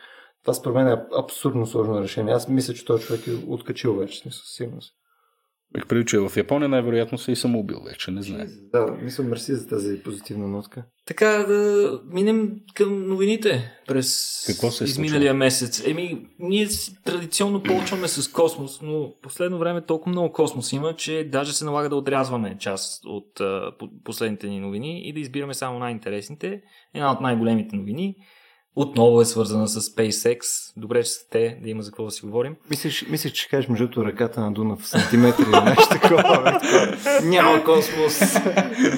Това според мен е абсурдно сложно решение. Аз мисля, че този човек е откачил вече, сигурност. Бих преди, че в Япония най-вероятно се и самоубил вече, не знае. Да, мисля, мерси за тази позитивна нотка. Така да минем към новините през Какво се е изминалия месец. Еми, ние традиционно почваме с космос, но последно време толкова много космос има, че даже се налага да отрязваме част от а, последните ни новини и да избираме само най-интересните. Една от най-големите новини отново е свързана с SpaceX. Добре, че сте те, да има за какво да си говорим. Мислиш, мислиш че кажеш между ръката на Дунав в сантиметри или нещо такова. Няма космос.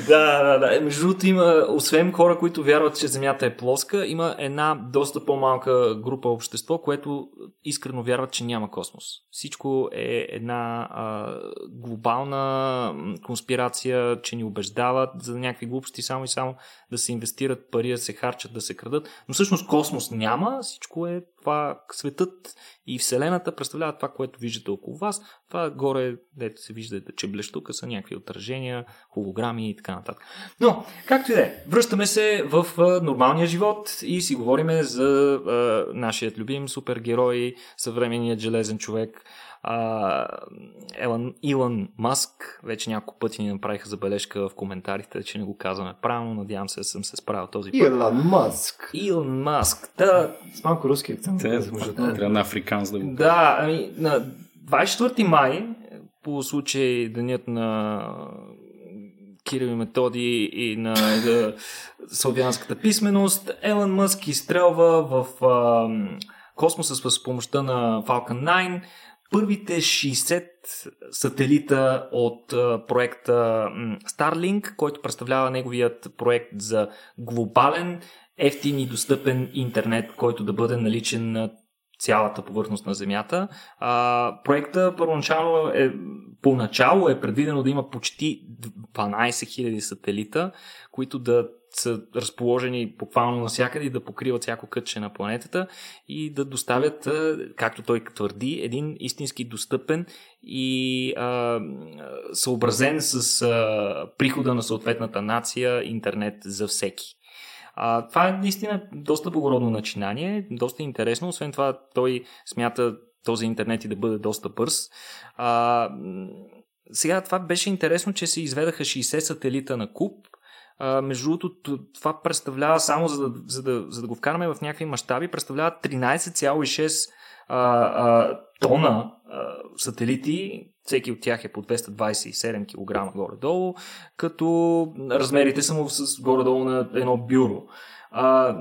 да, да, да. Е, Между другото има, освен хора, които вярват, че Земята е плоска, има една доста по-малка група общество, което искрено вярват, че няма космос. Всичко е една а, глобална конспирация, че ни убеждават за някакви глупости само и само да се инвестират пари, да се харчат, да се крадат. Но всъщност космос няма, всичко е това, светът и Вселената представлява това, което виждате около вас. Това горе, дето се вижда, че блещука са някакви отражения, холограми и така нататък. Но, както и да е, връщаме се в нормалния живот и си говориме за а, нашият любим супергерой, съвременният железен човек, а, Елън, Илон Маск. Вече няколко пъти ни направиха забележка в коментарите, че не го казваме правилно. Надявам се да съм се справил този път. Илон Маск. Илон Маск. Да, С малко руски акцент. Те, между другото. трябва на африканс да го Да, ами на 24 май, по случай денят на Кирил и Методи и на да, славянската писменост, Елън Мъск изстрелва в а, космоса с помощта на Falcon 9 първите 60 сателита от проекта Starlink, който представлява неговият проект за глобален, ефтин и достъпен интернет, който да бъде наличен на цялата повърхност на Земята. А, проекта първоначално е, поначало е предвидено да има почти 12 000 сателита, които да са разположени буквално навсякъде и да покриват всяко кътче на планетата и да доставят, както той твърди, един истински достъпен и а, съобразен с а, прихода на съответната нация интернет за всеки. А, това е наистина доста благородно начинание, доста интересно. Освен това, той смята този интернет и да бъде доста бърз. А, сега това беше интересно, че се изведаха 60 сателита на куп. А, между другото, това представлява само за да, за да, за да го вкараме в някакви мащаби, представлява 13,6 а, а, тона сателити, всеки от тях е по 227 кг горе-долу, като размерите са му с горе-долу на едно бюро. А,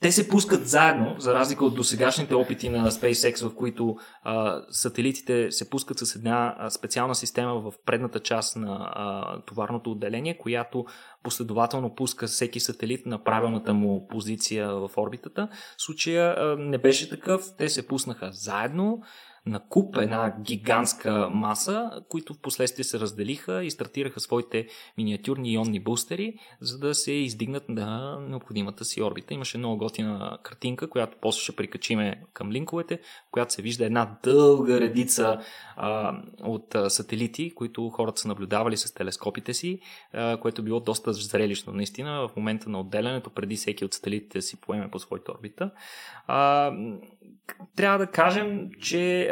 те се пускат заедно, за разлика от досегашните опити на SpaceX, в които а, сателитите се пускат с една специална система в предната част на а, товарното отделение, която последователно пуска всеки сателит на правилната му позиция в орбитата. Случая а, не беше такъв, те се пуснаха заедно на куп една гигантска маса, които в последствие се разделиха и стартираха своите миниатюрни ионни бустери, за да се издигнат на необходимата си орбита. Имаше много готина картинка, която после ще прикачиме към линковете, която се вижда една дълга редица а, от сателити, които хората са наблюдавали с телескопите си, а, което било доста зрелищно наистина в момента на отделянето, преди всеки от сателитите си поеме по своята орбита. А, трябва да кажем, че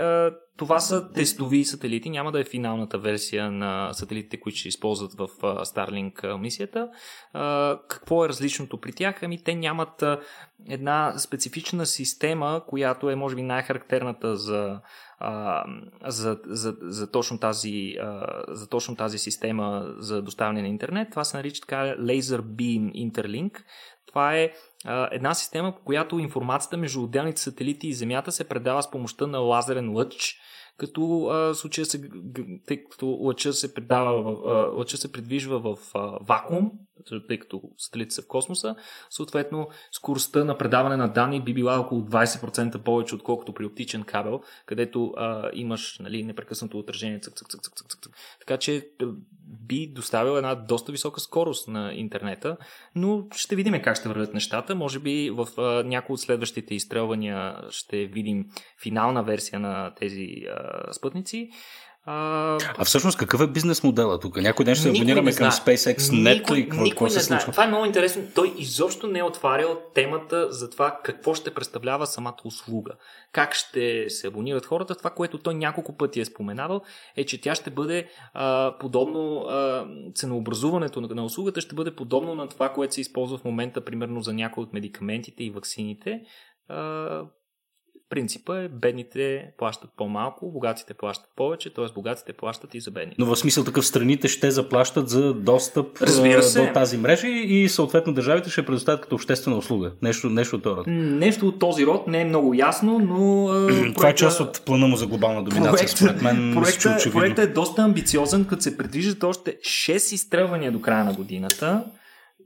това са тестови сателити, няма да е финалната версия на сателитите, които ще използват в Starlink мисията. Какво е различното при тях? Ами те нямат една специфична система, която е може би най-характерната за, за, за, за, точно тази, за точно тази система за доставяне на интернет. Това се нарича така Laser Beam Interlink. Това е а, една система, по която информацията между отделните сателити и Земята се предава с помощта на лазерен лъч, като случая се, тъй като лъча се, предава, а, лъча се придвижва в вакуум, тъй като сателитите са в космоса, съответно скоростта на предаване на данни би била около 20% повече, отколкото при оптичен кабел, където а, имаш нали, непрекъснато отражение. Цък, цък, цък, цък, цък, цък. Така че би доставил една доста висока скорост на интернета, но ще видим как ще вървят нещата. Може би в някои от следващите изстрелвания ще видим финална версия на тези а, спътници. А... а всъщност какъв е бизнес модела тук? Някой ден ще се абонираме към SpaceX, никой, Netflix, никой не се знае. Това е много интересно. Той изобщо не е отварял темата за това какво ще представлява самата услуга. Как ще се абонират хората. Това, което той няколко пъти е споменавал, е, че тя ще бъде а, подобно, а, ценообразуването на, на услугата ще бъде подобно на това, което се използва в момента, примерно за някои от медикаментите и ваксините. Принципа е бедните плащат по-малко, богатите плащат повече, т.е. богатите плащат и за бедните. Но в смисъл такъв страните ще заплащат за достъп Разбира се. до тази мрежа и съответно държавите ще предоставят като обществена услуга. Нещо, нещо от този род. Нещо от този род не е много ясно, но... проекта... Това е част от плана му за глобална доминация, проекта, според мен. Проекта, проекта е доста амбициозен, като се предвиждат още 6 изстрелвания до края на годината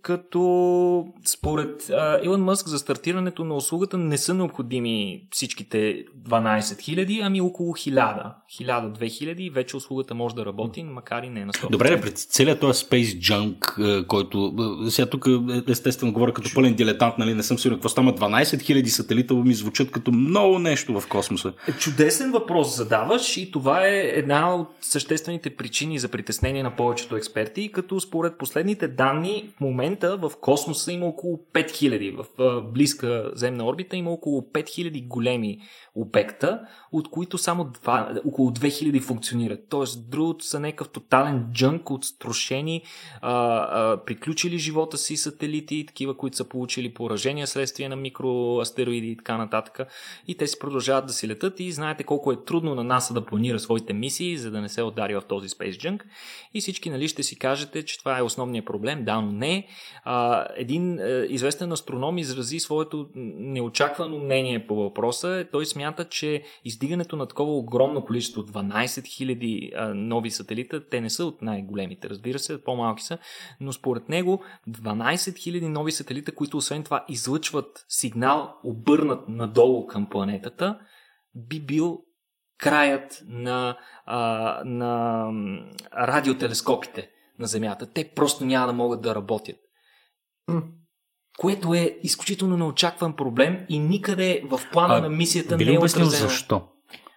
като според а, Илон Мъск за стартирането на услугата не са необходими всичките 12 000, ами около 1000. 1000-2000 и вече услугата може да работи, макар и не на 100%. Добре, пред целият този Space Junk, който сега тук естествено говоря като пълен дилетант, нали, не съм сигурен какво става, 12 000 сателита ми звучат като много нещо в космоса. Е, чудесен въпрос задаваш и това е една от съществените причини за притеснение на повечето експерти, като според последните данни в момента момента в космоса има около 5000, в близка земна орбита има около 5000 големи обекта, от които само 2, около 2000 функционират. Тоест, другото са някакъв тотален джънк от строшени, а, а, приключили живота си сателити, такива, които са получили поражения следствие на микроастероиди и така нататък. И те си продължават да си летат и знаете колко е трудно на НАСА да планира своите мисии, за да не се удари в този Space Junk. И всички нали, ще си кажете, че това е основният проблем. Да, но не. А, един е, известен астроном изрази своето неочаквано мнение по въпроса. Той смята, че издигането на такова огромно количество, 12 000 а, нови сателита, те не са от най-големите, разбира се, по-малки са, но според него 12 000 нови сателита, които освен това излъчват сигнал обърнат надолу към планетата, би бил краят на, а, на радиотелескопите на Земята. Те просто няма да могат да работят. Което е изключително неочакван проблем и никъде в плана а, на мисията не е отразено. защо?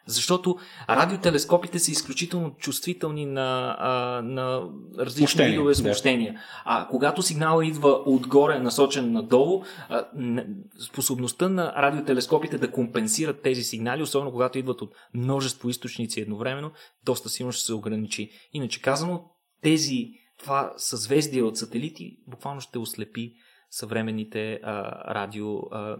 Защото радиотелескопите са изключително чувствителни на, а, на различни смущения, видове смущения. Да. А когато сигнала идва отгоре, насочен надолу, а, способността на радиотелескопите да компенсират тези сигнали, особено когато идват от множество източници едновременно, доста силно ще се ограничи. Иначе казано, тези това съзвездие от сателити буквално ще ослепи съвременните а, радио, а,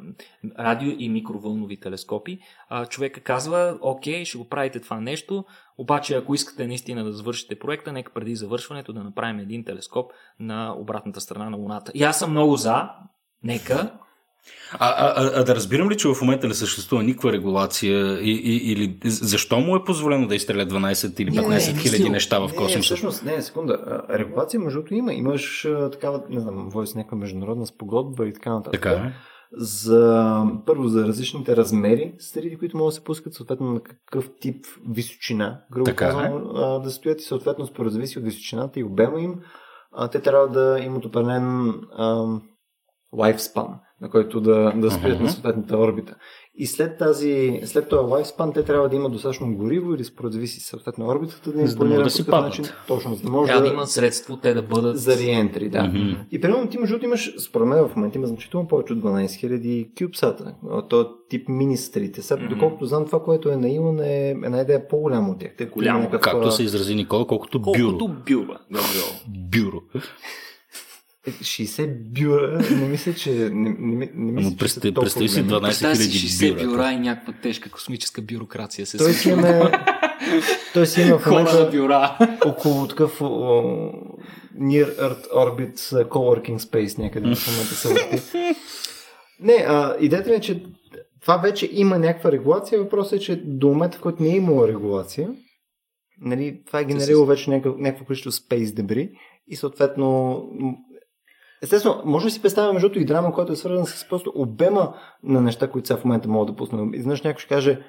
радио и микровълнови телескопи. А, човека казва, окей, ще го правите това нещо, обаче ако искате наистина да завършите проекта, нека преди завършването да направим един телескоп на обратната страна на Луната. И аз съм много за, нека, а, а, а, да разбирам ли, че в момента не съществува никаква регулация и, и, или защо му е позволено да изстреля 12 или 15 хиляди неща в космоса? Не, всъщност, не, секунда. Регулация, между другото, има. Имаш такава, не знам, войс някаква международна спогодба и така нататък. Така е. За, първо, за различните размери среди, които могат да се пускат, съответно на какъв тип височина, грубо така казано, е. да стоят и съответно според зависи от височината и обема им, те трябва да имат определен lifespan на който да, да стоят uh-huh. на съответната орбита. И след, тази, след този lifespan те трябва да имат достатъчно гориво или според зависи съответно орбитата да им за да могат да си паднат. начин. Точно, за да може да, да имат средство те да бъдат за реентри, да. Uh-huh. И примерно ти между имаш, според мен в момента има значително повече от 12 000 кюбсата. То тип мини сателите. Сега, uh-huh. доколкото знам това, което е на Илон е една идея по-голяма от тях. Те Голямо, както се изрази Никола, колкото бюро. Колкото бюро. Бюро. 60 бюра, не мисля, че не, не, не мисля, че представи, представи си 12 000 бюра. 60 бюра и някаква тежка космическа бюрокрация. Се има, той си има в момента бюра. около такъв Near Earth Orbit Coworking Space някъде в момента се върти. Не, а, идеята ми е, че това вече има някаква регулация. Въпросът е, че до момента, в който не е имало регулация, нали, това е генерирало вече някакво, някакво количество space дебри и съответно Естествено, може да си представим между и драма, която е свързана с просто обема на неща, които сега в момента могат да пуснем. Изведнъж някой ще каже,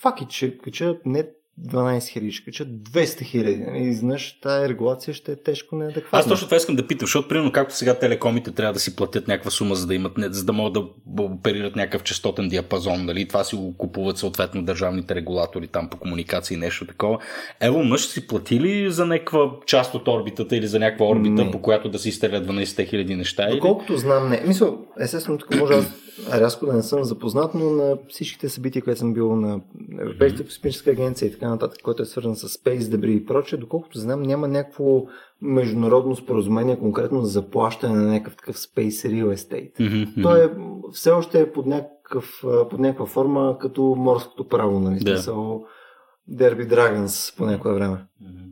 факит, че кача не 12 хиляди, ще качат 200 хиляди. Нали? Изнъж тази регулация ще е тежко неадекватна. Аз точно това искам да питам, защото примерно както сега телекомите трябва да си платят някаква сума, за да имат, за да могат да оперират някакъв частотен диапазон, нали? това си го купуват съответно държавните регулатори там по комуникации и нещо такова. Ево мъж си платили за някаква част от орбитата или за някаква орбита, не. по която да си изстрелят 12 хиляди неща? Доколкото или? знам, не. Мисля, естествено, тук може аз рязко да не съм запознат, но на всичките събития, които съм бил на Европейската космическа агенция и така нататък, който е свързан с Space Дебри и прочее, доколкото знам, няма някакво международно споразумение конкретно за заплащане на някакъв такъв Space Real Estate. Mm-hmm. Той е, все още е под, някакъв, под някаква форма като морското право, нали? Да. Смисъл, Дерби Dragons по някое време. Mm-hmm.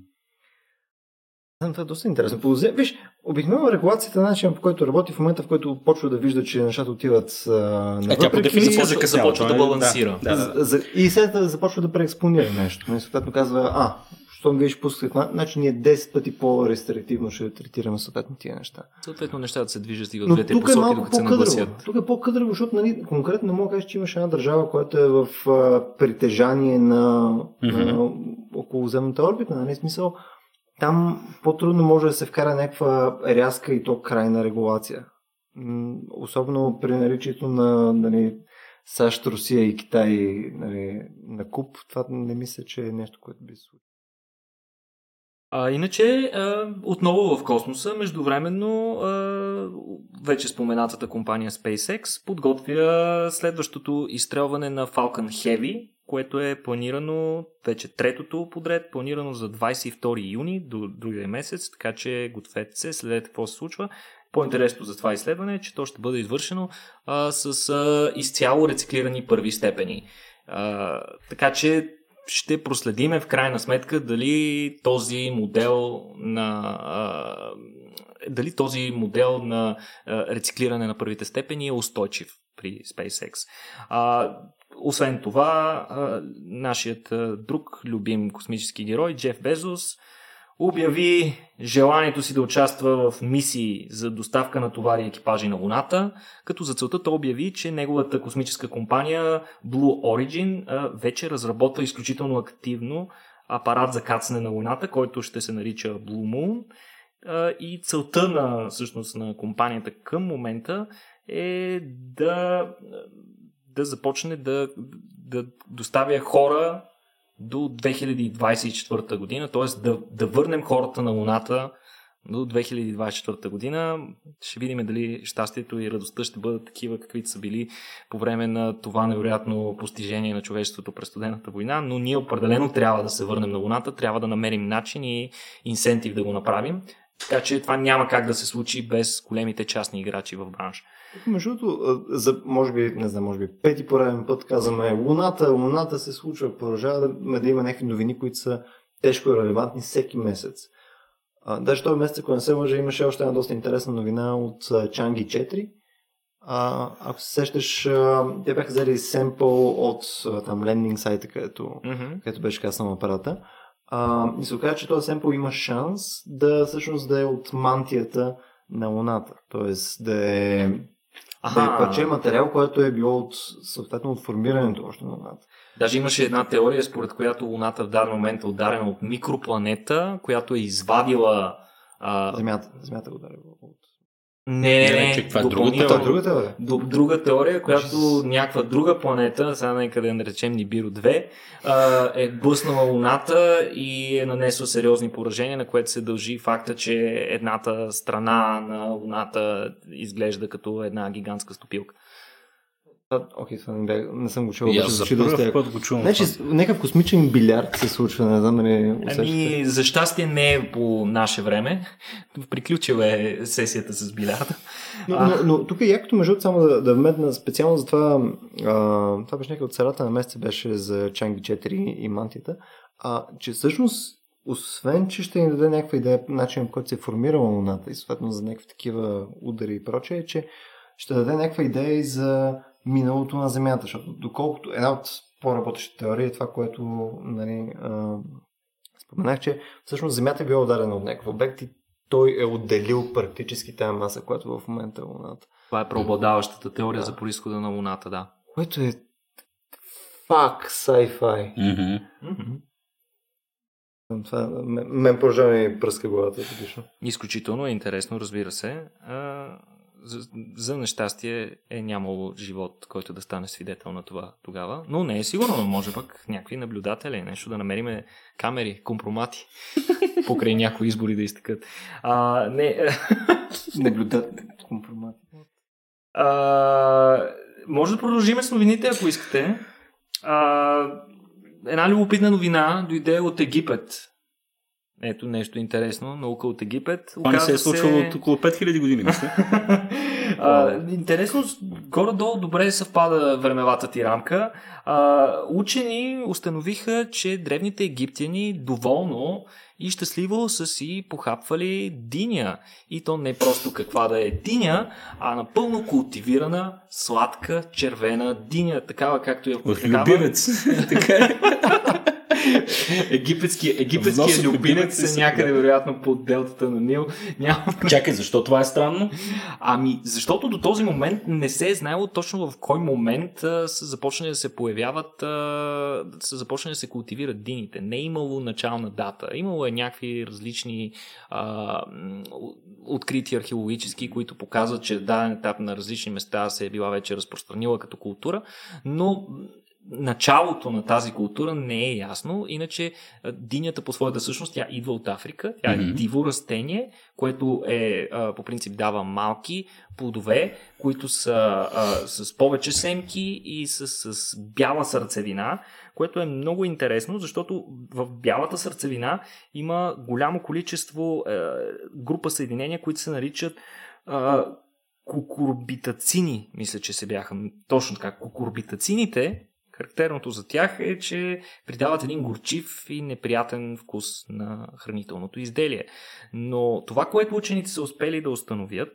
Това е доста интересно. Виж, обикновено регулацията на начин, по който работи в момента, в който почва да вижда, че нещата отиват а, Е, тя по дефиниция закъснява. Започва да балансира. Да, да, да. И след това започва да преекспонира нещо. И нали, съответно казва, а, щом виж пускат, значи ние 10 пъти по-рестриктивно ще третираме съответно тия неща. Съответно нещата се движат и в двете посоки, е докато се нагласят. Тук е по-къдраво, защото нали, конкретно не мога да кажа, че имаше една държава, която е в а, притежание на, mm-hmm. на околоземната орбита, нали, смисъл там по-трудно може да се вкара някаква рязка и то крайна регулация. Особено при наличието на нали, САЩ, Русия и Китай нали, на куп, това не мисля, че е нещо, което би се. А, иначе, а, отново в космоса, междувременно, а, вече споменатата компания SpaceX подготвя следващото изстрелване на Falcon Heavy, което е планирано, вече третото подред, планирано за 22 юни до другия месец, така че гответе се, следете какво се случва. По-интересно за това изследване е, че то ще бъде извършено а, с а, изцяло рециклирани първи степени. А, така че ще проследиме в крайна сметка дали този модел на дали този модел на а, рециклиране на първите степени е устойчив при SpaceX. А, освен това, нашият друг любим космически герой, Джеф Безос, обяви желанието си да участва в мисии за доставка на товари и екипажи на Луната, като за целта той обяви, че неговата космическа компания Blue Origin вече разработва изключително активно апарат за кацане на Луната, който ще се нарича Blue Moon. И целта на, всъщност, на компанията към момента е да да започне да, да доставя хора до 2024 година, т.е. Да, да върнем хората на Луната до 2024 година. Ще видим дали щастието и радостта ще бъдат такива, каквито са били по време на това невероятно постижение на човечеството през студената война, но ние определено трябва да се върнем на Луната, трябва да намерим начин и инсентив да го направим. Така че това няма как да се случи без големите частни играчи в бранша. Между другото, за, може би, не знам, може би пети пореден път казваме Луната, Луната се случва, продължава да, да има някакви новини, които са тежко релевантни всеки месец. А, даже този месец, ако не се лъжа, имаше още една доста интересна новина от Чанги 4. А, ако се сещаш, те бяха взели семпъл от там лендинг сайта, където, mm-hmm. където беше каснал апарата. А, и се оказа, че този семпъл има шанс да всъщност да е от мантията на Луната. Тоест да е Аха. да е парче материал, който е било от, съответно от формирането още на Луната. Даже имаше една теория, според която Луната в даден момент е ударена от микропланета, която е извадила а... Земята, земята е ударила от не, не, не. Това е другата, друга теория. Друга теория, която някаква друга планета, сега нека да наречем Нибиро 2, е блъснала Луната и е нанесла сериозни поражения, на което се дължи факта, че едната страна на Луната изглежда като една гигантска стопилка. Окей, това не, бях, не съм го чул. аз за първ път го чувам. Значи, някакъв космичен билярд се случва, не знам нали Ами, за щастие не е по наше време. Приключила е сесията с билярда. Но, а... но, но тук е якото, между само да, да вметна специално за това, а, това беше някакъв от царата на месеца беше за Чанги 4 и мантията, а, че всъщност освен, че ще ни даде някаква идея, начин, по който се е формирала Луната и съответно за някакви такива удари и прочее, че ще даде някаква идея и за миналото на Земята, защото доколкото една от по-работещите теории е това, което нали, а, споменах, че всъщност Земята е била ударена от някакъв обект и той е отделил практически тази маса, която в момента е Луната. Това е преобладаващата теория да. за происхода на Луната, да. Което е фак sci-fi. Mm-hmm. Mm-hmm. Това мен, мен продължава ми пръска главата. Изключително е интересно, разбира се. А, за, за нещастие е нямало живот, който да стане свидетел на това тогава. Но не е сигурно, но може пък някакви наблюдатели, нещо да намериме камери, компромати, покрай някои избори да изтъкат. А, не... Наблюдатели, компромати. А, може да продължиме с новините, ако искате. А, една любопитна новина дойде от Египет. Ето нещо интересно. Наука от Египет. Това не се е случвало от около 5000 години, мисля. а, интересно, горе-долу добре съвпада времевата ти рамка. А, учени установиха, че древните египтяни доволно и щастливо са си похапвали диня. И то не просто каква да е диня, а напълно култивирана, сладка, червена диня, такава както е. От любимец. Така е. Египетския, любимец е някъде, вероятно, под делтата на Нил. Няма... Чакай, защо това е странно? Ами, защото до този момент не се е знаело точно в кой момент а, са започнали да се появяват, а, са започнали да се култивират дините. Не е имало начална дата. Имало е някакви различни а, открити археологически, които показват, че даден етап на различни места се е била вече разпространила като култура, но началото на тази култура не е ясно, иначе динята по своята същност, тя идва от Африка, тя е mm-hmm. диво растение, което е, по принцип дава малки плодове, които са а, с повече семки и с, с бяла сърцевина, което е много интересно, защото в бялата сърцевина има голямо количество е, група съединения, които се наричат е, кукурбитацини, мисля, че се бяха точно така. Кукурбитацините Характерното за тях е, че придават един горчив и неприятен вкус на хранителното изделие. Но това, което учените са успели да установят,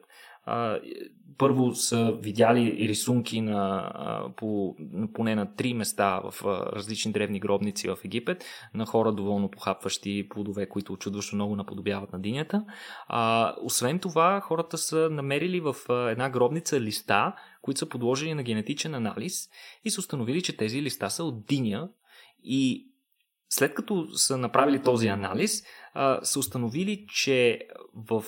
първо са видяли рисунки на, по, поне на три места в различни древни гробници в Египет на хора доволно похапващи плодове, които очудващо много наподобяват на динята. Освен това, хората са намерили в една гробница листа, които са подложени на генетичен анализ и са установили, че тези листа са от диня и след като са направили този анализ, са установили, че в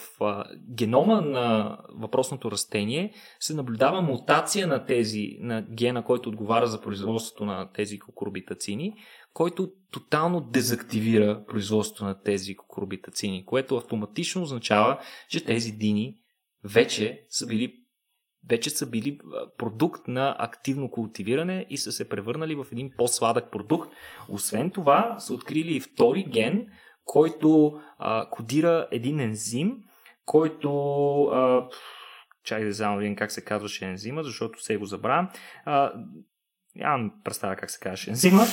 генома на въпросното растение се наблюдава мутация на тези, на гена, който отговаря за производството на тези кукурбитацини, който тотално дезактивира производството на тези кукурбитацини, което автоматично означава, че тези дини вече са били вече са били продукт на активно култивиране и са се превърнали в един по-сладък продукт. Освен това, са открили и втори ген, който а, кодира един ензим, който а, чай да знам един как се казваше ензима, защото се го забравям. А, Нямам представа как се казваше ензима.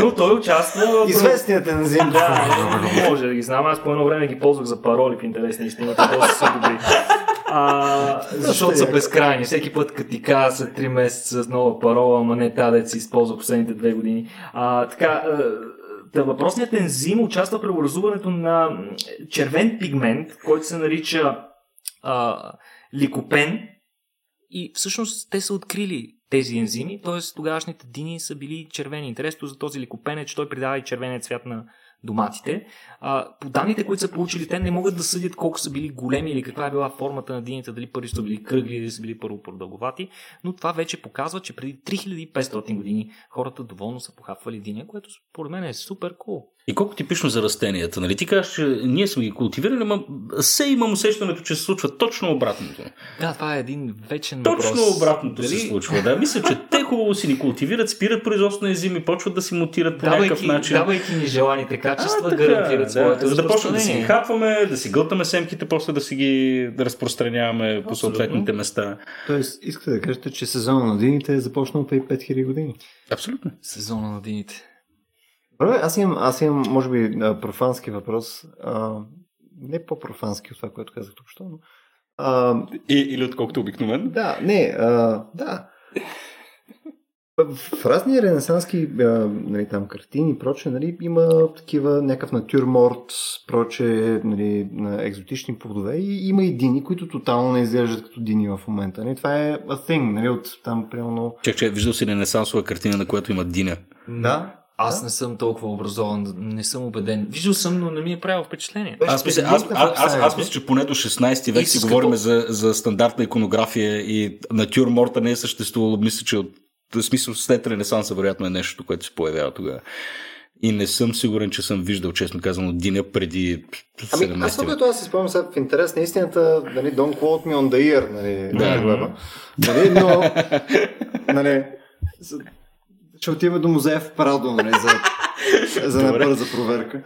Но той участва... Известният ензим. Да, може да ги знам. Аз по едно време ги ползвах за пароли в интерес на истината. Доста са добри. А, защото са безкрайни. Всеки път, като ти казва след 3 месеца с нова парола, ама не тази да си използва последните 2 години. А, така, Та въпросният ензим участва при образуването на червен пигмент, който се нарича а, ликопен, и всъщност те са открили тези ензими, т.е. тогавашните дини са били червени. Интересно за този ликопен че той придава и червения цвят на доматите. А, по данните, които са получили, те не могат да съдят колко са били големи или каква е била формата на дините, дали първи са били кръгли или са били първо продълговати, но това вече показва, че преди 3500 години хората доволно са похапвали диня, което според мен е супер кул. Cool. И колко типично за растенията, нали? Ти кажеш, че ние сме ги култивирали, но се имам усещането, че се случва точно обратното. Да, това е един вечен въпрос. Точно обратното Дали... се случва, да. Мисля, че те хубаво си ни култивират, спират производство на езими, почват да си мутират по някакъв начин. Давайки ни желаните качества, а, гарантират да, своето За да почнем да си ги хапваме, да си гълтаме семките, после да си ги да разпространяваме Абсолютно. по съответните места. Тоест, искате да кажете, че сезона на дините е започнал преди 5000 години? Абсолютно. Сезона на дините. Добре, аз имам, аз имам, може би, профански въпрос. А, не по-профански от това, което казах тук, но... А, И, или отколкото обикновено. да, не, а, да. В разни ренесански а, нали, там, картини и проче, нали, има такива някакъв натюрморт, проче, нали, на екзотични плодове и има и дини, които тотално не изглеждат като дини в момента. Нали. Това е a thing, нали, от там, примерно... Чак, че виждал си ренесансова картина, на която има диня. Да, Аз Да. не съм толкова образован, не съм убеден. Виждал съм, но не ми е правил впечатление. Аз мисля, аз, аз, аз, аз мисля, че поне до 16 век И си говорим за, за стандартна иконография и натюрморта не е съществувало, мисля, че от смисъл след Ренесанса вероятно е нещо, което се появява тогава. И не съм сигурен, че съм виждал, честно казано, Диня преди Ами, 17 аз това, аз си спомням сега в интерес на истината, нали, don't quote me on the ear, нали, Да. нали, нали, но, нали, ще отиваме до музея в Прадо, нали, за, за бърза проверка.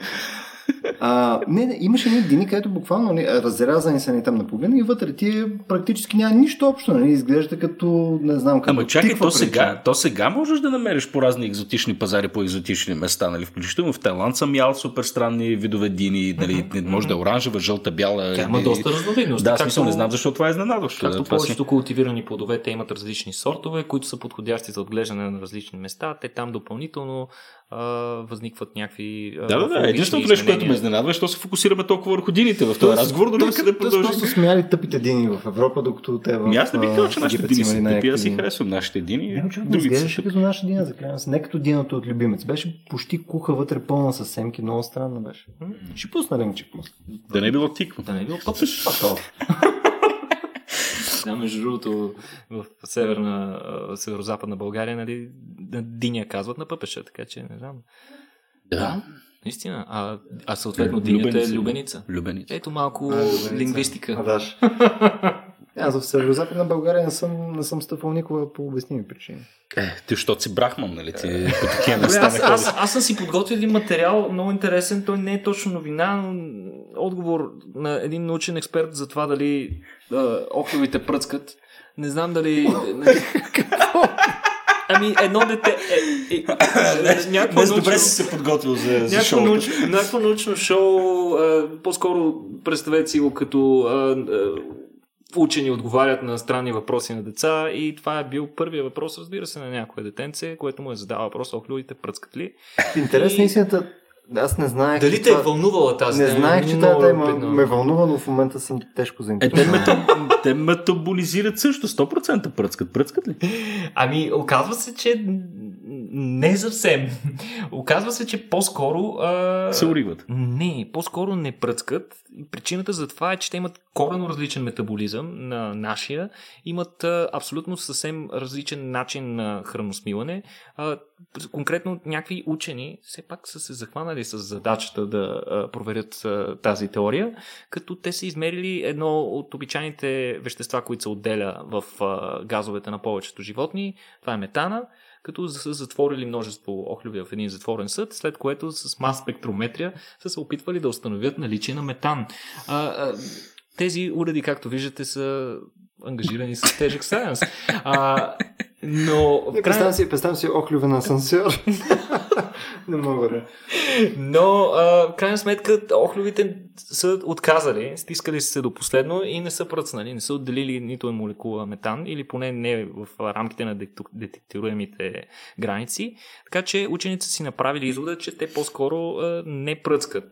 А, не, не, имаше едни дини, където буквално нали, разрязани са ни там на половина и вътре ти практически няма нищо общо, нали, изглежда като, не знам, като Ама чакай, то сега, то сега можеш да намериш по разни екзотични пазари, по екзотични места, нали? Включително в Тайланд съм ял супер странни видове дини, нали? Може да е оранжева, жълта, бяла. Тя има и- доста разновидности. Да, както- смисъл, не знам защо това е изненадващо. Както да, това си- повечето култивирани плодове, те имат различни сортове, които са подходящи за отглеждане на различни места. Те там допълнително а, възникват някакви. Да, да, да. Единственото нещо, което ме изненадва е, що се фокусираме толкова върху дините в този разговор, дори се да Тоест, продължим. просто смяли тъпите дини в Европа, докато те в Ами аз не бих казал, че нашите дини са тъпи, аз си харесвам нашите дини. Не Другите изглеждаше са като наша дина, за крайна сметка. Не като дината от любимец. Беше почти куха вътре пълна с семки, много странно беше. Ще пусна линкчик после. Да не е било тиква. Да не е било пъпеш. Да, между другото, в северна, северо-западна България, нали, на диня казват на пъпеша, така че не знам. Да. Наистина. А, а съответно динята е Любеница. любеница. Ето малко А, любеница. лингвистика. А, даш. Аз в Северо-Западна България не съм, не съм стъпвал никога по обясними причини. Е, ти, защото си брахман, нали? Ти по такива места аз, аз, аз съм си подготвил един материал, много интересен. Той не е точно новина, но отговор на един научен експерт за това дали а, охлювите пръскат. Не знам дали... Ами едно дете... Е, е, е, някакво Днес научно- добре си се подготвил за, за Някакво шоуто. научно, някакво научно шоу, а, по-скоро представете си го като а, а, учени отговарят на странни въпроси на деца и това е бил първият въпрос, разбира се, на някое детенце, което му е задава въпрос, охлювите пръскат ли? Интересна И- истината, аз не знаех. Дали те е вълнувала тази Не знаех, че тази тема ме вълнува, но в момента съм тежко Е, те, заинтересован. мета, те метаболизират също. 100% пръскат. Пръскат ли? Ами, оказва се, че не съвсем. Оказва се, че по-скоро... А... Се уригват. Не, по-скоро не пръскат. И Причината за това е, че те имат корено различен метаболизъм на нашия, имат а, абсолютно съвсем различен начин на храносмилане. А, конкретно някакви учени все пак са се захванали с задачата да а, проверят а, тази теория, като те са измерили едно от обичайните вещества, които се отделя в а, газовете на повечето животни. Това е метана като са затворили множество охлюви в един затворен съд, след което с мас спектрометрия са се опитвали да установят наличие на метан. А, а, тези уреди, както виждате, са ангажирани с тежък сайенс. А, но Не, Представям си, представям си охлювен асансьор. не мога да. но а, в крайна сметка охлювите са отказали, стискали са се до последно и не са пръцнали, не са отделили нито молекула метан или поне не в рамките на детек- детектируемите граници. Така че учените са си направили извода, че те по-скоро а, не пръцкат.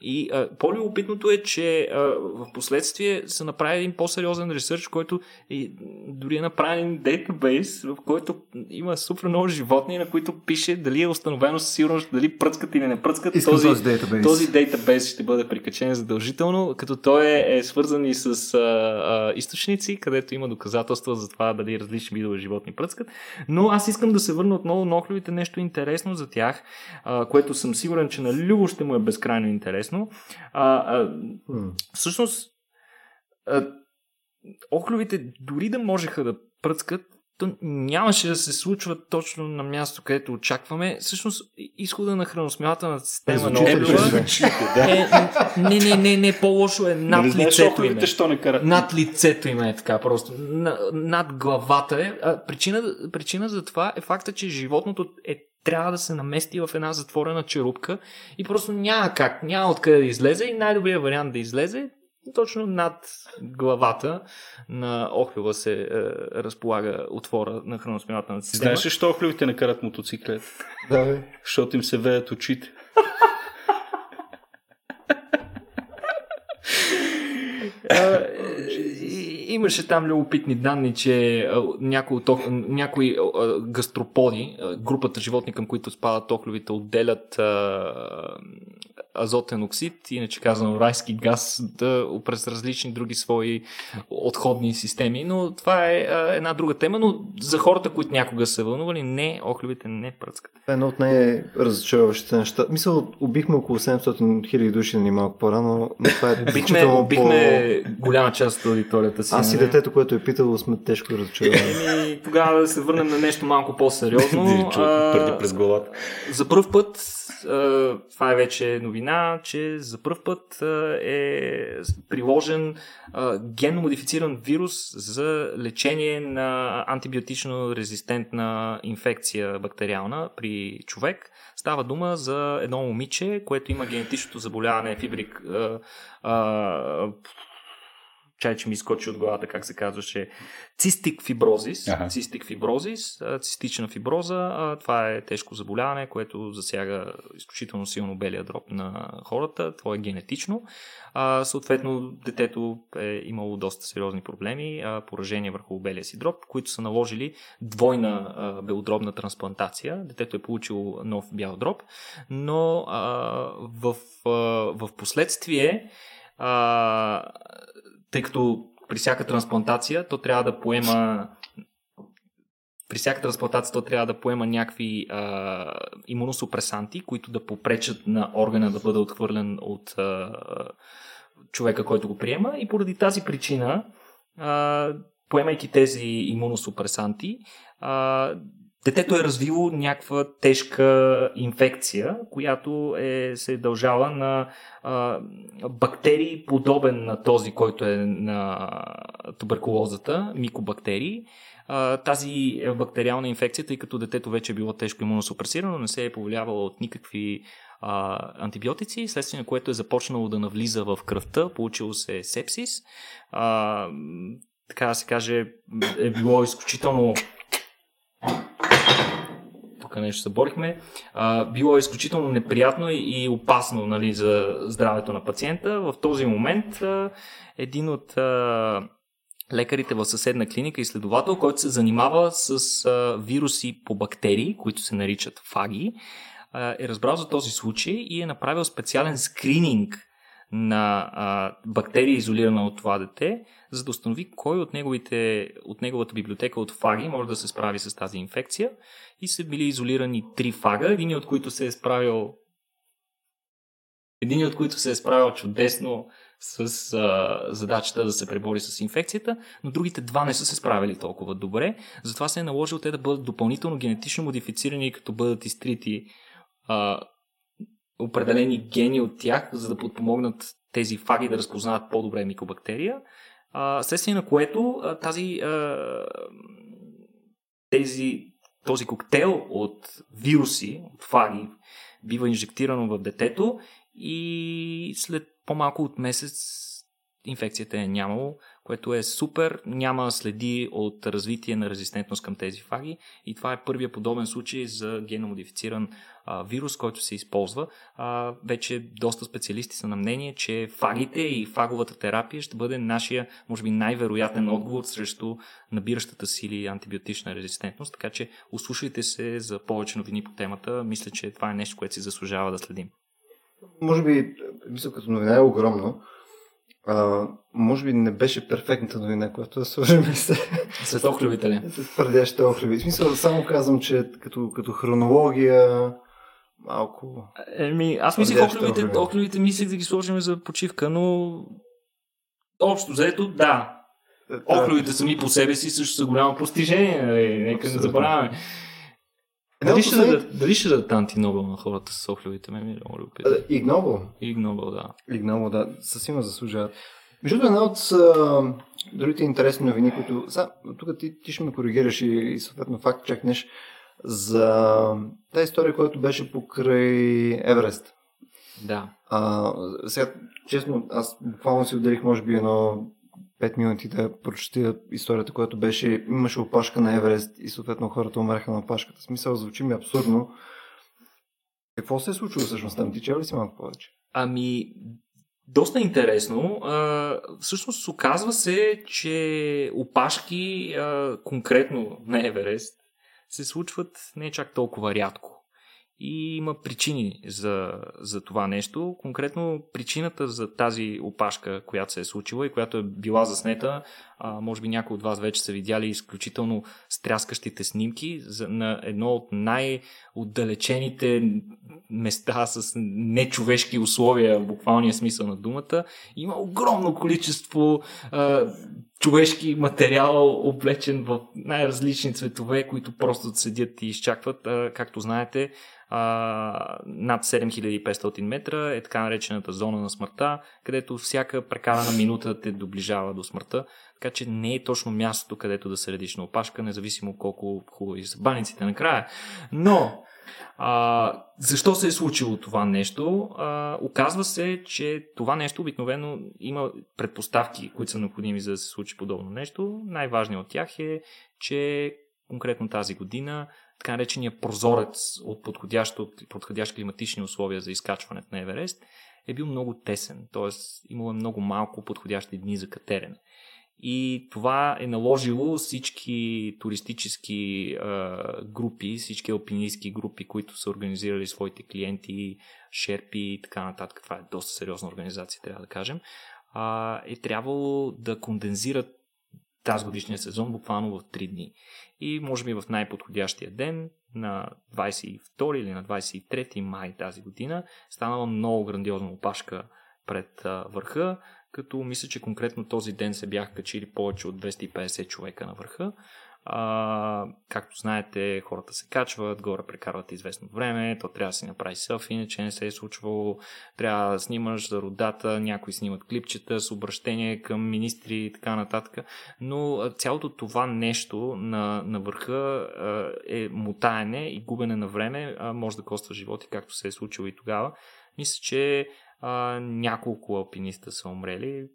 И а, по-любопитното е, че а, в последствие са направили един по-сериозен ресърч, който и, дори е направен дейтабейс, в който има супер много животни, на които пише дали е установено със сигурност дали пръцкат или не пръцкат. Искам този дейтабейс. този дейтабейс ще бъде прикачен задължително, като той е, е свързан и с а, а, източници, където има доказателства за това дали различни видове животни пръскат. Но аз искам да се върна отново на охлювите нещо интересно за тях, а, което съм сигурен, че на Любо ще му е безкрайно интересно. А, а, всъщност, а, охлювите дори да можеха да пръскат, то нямаше да се случва точно на място, където очакваме. Всъщност, изхода на храносмилателната система на Оклива е, не, не, не, не, по-лошо е над Нали лицето им. е. не карат? Над лицето им е така просто. На, над главата е. А, причина, причина за това е факта, че животното е трябва да се намести в една затворена черупка и просто няма как, няма откъде да излезе и най-добрият вариант да излезе е точно над главата на охлюва се е, разполага отвора на храносмилателната система. Знаеш ли, що охлювите не карат мотоциклет? Да, бе. Защото им се веят очите. А, и- Имаше там любопитни данни, че някои, от, някои гастроподи, групата животни, към които спадат охлювите, отделят азотен оксид, иначе казано райски газ, да, през различни други свои отходни системи. Но това е една друга тема, но за хората, които някога са вълнували, не, охлювите не е едно от най-разочароващите неща. Мисъл, убихме около 700 хиляди души ни малко по-рано, но това е Бихме, бихме голяма част от аудиторията си. Аз и нали? детето, което е питало, сме тежко разочаровани. Еми, тогава да се върнем на нещо малко по-сериозно. Преди през главата. За първ път, това е вече новина, че за първ път е приложен а, генно модифициран вирус за лечение на антибиотично резистентна инфекция бактериална при човек. Става дума за едно момиче, което има генетичното заболяване фибрик. Чай, че ми изкочи от главата, как се казваше, цистик фиброзис. Аха. Цистик фиброзис, цистична фиброза. Това е тежко заболяване, което засяга изключително силно белия дроб на хората. Това е генетично. А, съответно, детето е имало доста сериозни проблеми, а, поражения върху белия си дроб, които са наложили двойна а, белодробна трансплантация. Детето е получило нов бял дроб, но а, в, а, в последствие а, тъй като при всяка трансплантация то трябва да поема при всяка трансплантация то трябва да поема някакви а, имуносупресанти, които да попречат на органа да бъде отхвърлен от а, човека, който го приема. И поради тази причина, а, поемайки тези имуносупресанти, а, детето е развило някаква тежка инфекция, която е, се е дължала на а, бактерии, подобен на този, който е на туберкулозата, микобактерии. А, тази бактериална инфекция, тъй като детето вече е било тежко имуносупресирано, не се е повлиявало от никакви а, антибиотици, следствие на което е започнало да навлиза в кръвта, получило се сепсис. А, така да се каже, е било изключително тук нещо се борихме, а, било е изключително неприятно и, и опасно нали, за здравето на пациента. В този момент а, един от а, лекарите в съседна клиника, изследовател, който се занимава с а, вируси по бактерии, които се наричат фаги, а, е разбрал за този случай и е направил специален скрининг на а, бактерия, изолирана от това дете, за да установи кой от, неговите, от неговата библиотека от фаги може да се справи с тази инфекция. И са били изолирани три фага, един от които се е справил един от които се е справил чудесно с а, задачата да се пребори с инфекцията, но другите два не са се справили толкова добре. Затова се е наложил те да бъдат допълнително генетично модифицирани, като бъдат изтрити а, определени гени от тях, за да подпомогнат тези фаги да разпознават по-добре микобактерия. А, следствие на което а, тази, а, тези, този коктейл от вируси, от фаги, бива инжектирано в детето и след по-малко от месец инфекцията е нямало, което е супер, няма следи от развитие на резистентност към тези фаги и това е първия подобен случай за геномодифициран а, вирус, който се използва. А, вече доста специалисти са на мнение, че фагите и фаговата терапия ще бъде нашия, може би, най-вероятен отговор срещу набиращата сили антибиотична резистентност, така че услушайте се за повече новини по темата. Мисля, че това е нещо, което си заслужава да следим. Може би, мисля, като новина е огромно. А, може би не беше перфектната новина, която да сложим се. Светохлюбите ли? С твърдящите охлюби. В смисъл, само казвам, че като, като хронология малко... Еми, аз мислих охлюби. охлюбите мислих да ги сложим за почивка, но общо заето да. Охлювите сами по себе си също са голямо постижение. Нали? Нека не забравяме. Дали ще, дадат, дали ще дадат антинобел на хората с охлювите? Ме ми е много любопитно. А, Игнобъл. Иг Нобел, да. Игнобъл, да, със сигурност заслужават. Между другото, една от а, другите интересни новини, които... Са, тук ти, ти ще ме коригираш и, и съответно факт чекнеш за тази история, която беше покрай Еверест. Да. А, сега, честно, аз буквално си отделих, може би, едно 5 минути да прочета историята, която беше, имаше опашка на Еверест и съответно хората умреха на опашката. Смисъл, звучи ми абсурдно. Какво се е случило всъщност там? Ти чел ли си малко повече? Ами, доста интересно. А, всъщност, оказва се, че опашки а, конкретно на Еверест се случват не чак толкова рядко. И има причини за, за това нещо. Конкретно причината за тази опашка, която се е случила и която е била заснета, а, може би някои от вас вече са видяли изключително стряскащите снимки за, на едно от най-отдалечените места с нечовешки условия, в буквалния смисъл на думата. Има огромно количество а, човешки материал, облечен в най-различни цветове, които просто седят и изчакват. А, както знаете, а, над 7500 метра е така наречената зона на смъртта, където всяка прекарана минута те доближава до смъртта. Така че не е точно мястото, където да се редиш на опашка, независимо колко хубави са баниците накрая. Но, а, защо се е случило това нещо? А, оказва се, че това нещо обикновено има предпоставки, които са необходими за да се случи подобно нещо. Най-важният от тях е, че конкретно тази година така наречения прозорец от подходящи климатични условия за изкачването на Еверест е бил много тесен, т.е. имало е много малко подходящи дни за катерене. И това е наложило всички туристически е, групи, всички алпинистски групи, които са организирали своите клиенти, шерпи и така нататък. Това е доста сериозна организация, трябва да кажем. Е трябвало да кондензират тази годишния сезон буквално в 3 дни. И може би в най-подходящия ден, на 22 или на 23 май тази година, станала много грандиозна опашка пред върха, като мисля, че конкретно този ден се бяха качили повече от 250 човека на върха. А, както знаете, хората се качват, горе прекарват известно време, то трябва да си направи селфи, иначе не се е случвало, трябва да снимаш за родата, някои снимат клипчета с обращение към министри и така нататък. Но цялото това нещо на, на върха е мутаене и губене на време, може да коства животи, както се е случило и тогава. Мисля, че а, няколко алпиниста са умрели.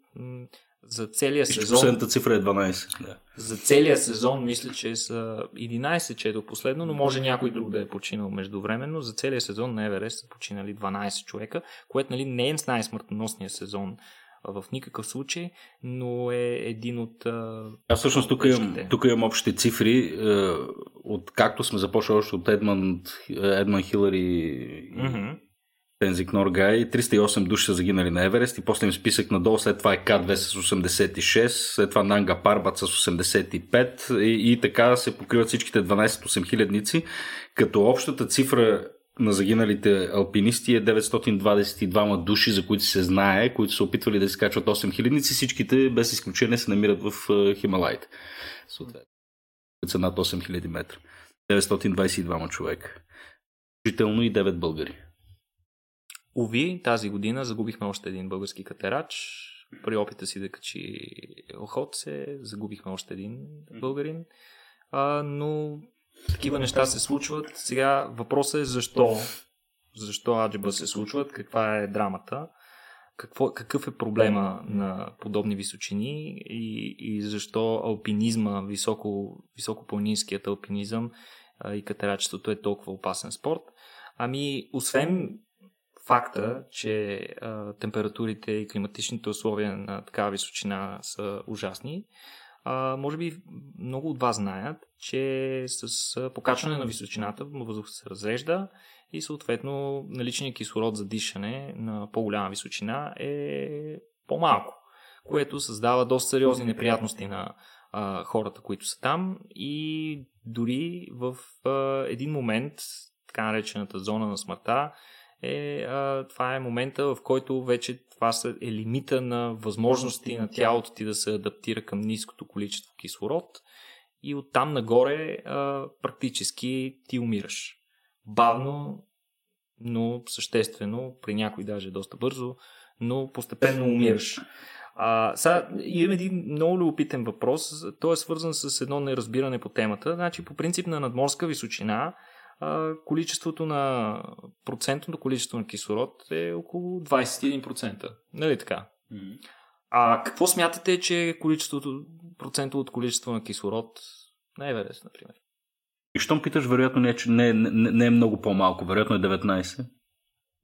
За целия сезон. Последната цифра е 12. Да. За целия сезон мисля, че са 11, че е до последно, но може някой друг да е починал междувременно. За целия сезон на Еверест са починали 12 човека, което нали, не е най-смъртоносния сезон в никакъв случай, но е един от... а, Аз всъщност тук имам, тук имам общите цифри, е, от както сме започнали още от Едман, Едман Хилари Мгм. Тензик Норгай, 308 души са загинали на Еверест и после им списък надолу, след това е К2 с 86, след това Нанга Парбат с 85 и, и така се покриват всичките 12 хилядници, като общата цифра на загиналите алпинисти е 922 души, за които се знае, които са опитвали да се качват 8 хилядници, всичките без изключение се намират в е, Хималайите. Съответно, са над 8000 метра. 922 човека. Включително и 9 българи. Уви, тази година загубихме още един български катерач. При опита си да качи Охотце, загубихме още един българин. А, но такива неща се случват. Сега въпросът е защо. Защо аджиба се случват, каква е драмата, какво, какъв е проблема на подобни височини и, и защо алпинизма, високо, високопланинският алпинизъм а, и катерачеството е толкова опасен спорт. Ами, освен факта, че а, температурите и климатичните условия на такава височина са ужасни, а, може би много от вас знаят, че с покачване на височината въздух се разрежда и съответно наличният кислород за дишане на по-голяма височина е по-малко, което създава доста сериозни неприятности на а, хората, които са там. И дори в а, един момент, така наречената зона на смъртта, е, а, това е момента, в който вече това е лимита на възможности на тялото ти да се адаптира към ниското количество кислород и оттам нагоре а, практически ти умираш. Бавно, но съществено, при някой даже доста бързо, но постепенно умираш. А, сега имам един много любопитен въпрос. Той е свързан с едно неразбиране по темата. Значи, по принцип на надморска височина, а, количеството на процентното количество на кислород е около 21%. Нали така? Mm-hmm. А какво смятате, че е количеството, процентовото количество на кислород на Еверест, например? И щом питаш, вероятно не, е, не, не, не е много по-малко, вероятно е 19.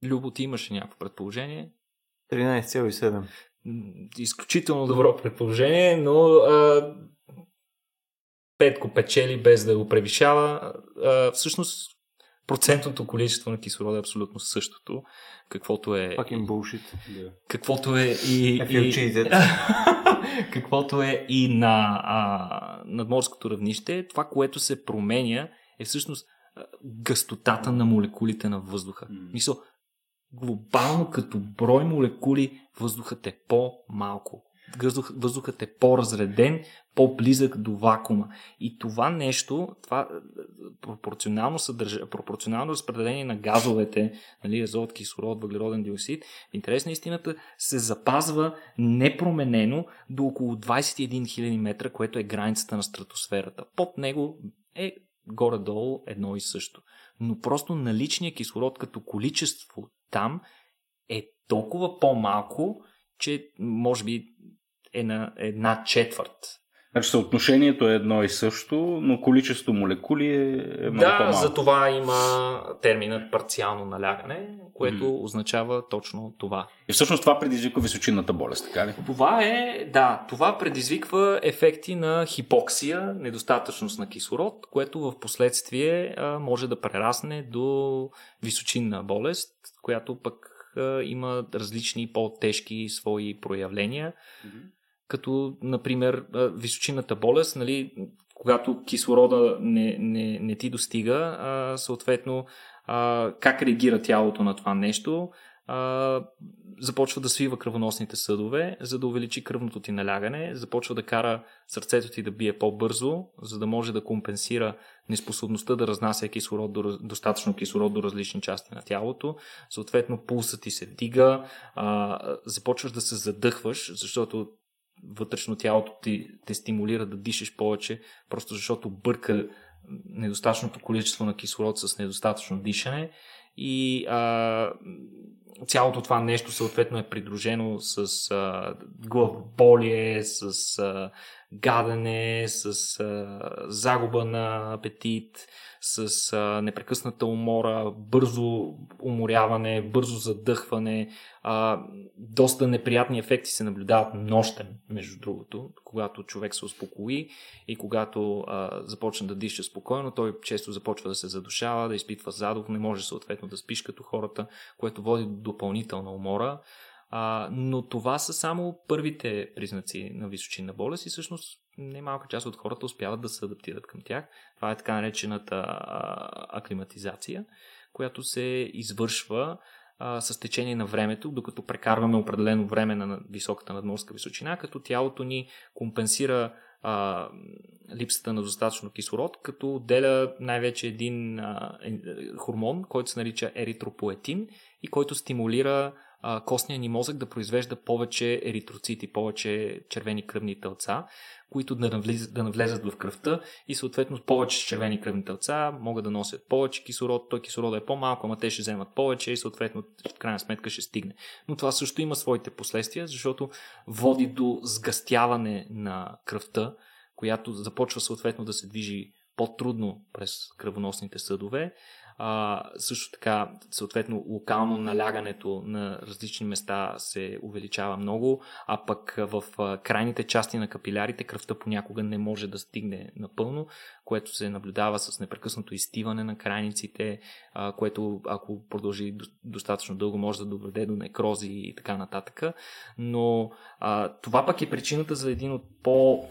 Любо, ти имаше някакво предположение? 13,7. Изключително добро предположение, но а, Петко печели без да го превишава. А, всъщност процентното количество на кислород е абсолютно същото, каквото е... Fucking bullshit. Каквото е и... и каквото е и на а, надморското равнище. Това, което се променя е всъщност гъстотата на молекулите на въздуха. Mm. Мисъл, глобално като брой молекули въздухът е по-малко. Въздух, въздухът е по-разреден, по-близък до вакуума. И това нещо, това пропорционално, съдържа, пропорционално разпределение на газовете, нали, азот, кислород, въглероден диоксид, в интерес на истината се запазва непроменено до около 21 000 метра, което е границата на стратосферата. Под него е горе-долу едно и също. Но просто наличният кислород като количество там е толкова по-малко, че може би е на една четвърт. Значи съотношението е едно и също, но количество молекули е, е много да, по-малко. за това има терминът парциално налягане, което mm. означава точно това. И всъщност това предизвиква височинната болест, така ли? Това е, да, това предизвиква ефекти на хипоксия, недостатъчност на кислород, което в последствие а, може да прерасне до височинна болест, която пък а, има различни по-тежки свои проявления. Mm-hmm като, например, височинната болест, нали, когато кислорода не, не, не ти достига, а, съответно, а, как реагира тялото на това нещо, а, започва да свива кръвоносните съдове, за да увеличи кръвното ти налягане, започва да кара сърцето ти да бие по-бързо, за да може да компенсира неспособността да разнася кислород до, достатъчно кислород до различни части на тялото. Съответно, пулсът ти се вдига, а, започваш да се задъхваш, защото вътрешно тялото ти те стимулира да дишаш повече, просто защото бърка недостатъчното количество на кислород с недостатъчно дишане и а, цялото това нещо съответно е придружено с а, главоболие, с а, гадене, с а, загуба на апетит, с а, непрекъсната умора, бързо уморяване, бързо задъхване. А, доста неприятни ефекти се наблюдават нощем, между другото, когато човек се успокои и когато а, започне да диша спокойно, той често започва да се задушава, да изпитва задух, не може съответно да спиш като хората, което води до допълнителна умора. А, но това са само първите признаци на височинна болест и всъщност немалка част от хората успяват да се адаптират към тях. Това е така наречената аклиматизация, която се извършва а, с течение на времето, докато прекарваме определено време на високата надморска височина, като тялото ни компенсира а, липсата на достатъчно кислород, като отделя най-вече един а, е, хормон, който се нарича еритропоетин и който стимулира а, костния ни мозък да произвежда повече еритроцити, повече червени кръвни тълца, които да, навлизат, да навлезат в кръвта и съответно повече червени кръвни тълца могат да носят повече кислород, той кислород е по-малко, ама те ще вземат повече и съответно в крайна сметка ще стигне. Но това също има своите последствия, защото води до сгъстяване на кръвта, която започва съответно да се движи по-трудно през кръвоносните съдове, а, също така, съответно, локално налягането на различни места се увеличава много, а пък в крайните части на капилярите кръвта понякога не може да стигне напълно, което се наблюдава с непрекъснато изтиване на крайниците, а, което ако продължи достатъчно дълго може да доведе до некрози и така нататък. Но а, това пък е причината за един от по-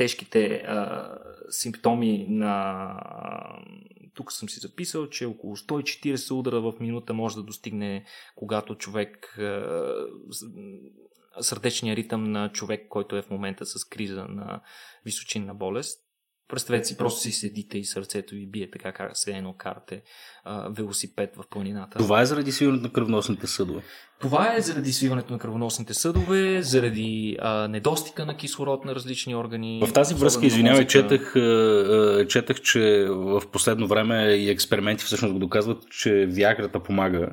тежките а, симптоми на тук съм си записал, че около 140 удара в минута може да достигне, когато човек сърдечния ритъм на човек, който е в момента с криза на височинна болест. Представете си, просто си седите и сърцето ви бие така, как се едно карате а, велосипед в планината. Това е заради свиването на кръвносните съдове. Това е заради свиването на кръвоносните съдове, заради а, недостига на кислород на различни органи. В тази връзка, извинявай, четах, четах, че в последно време и експерименти всъщност го доказват, че Виаграта помага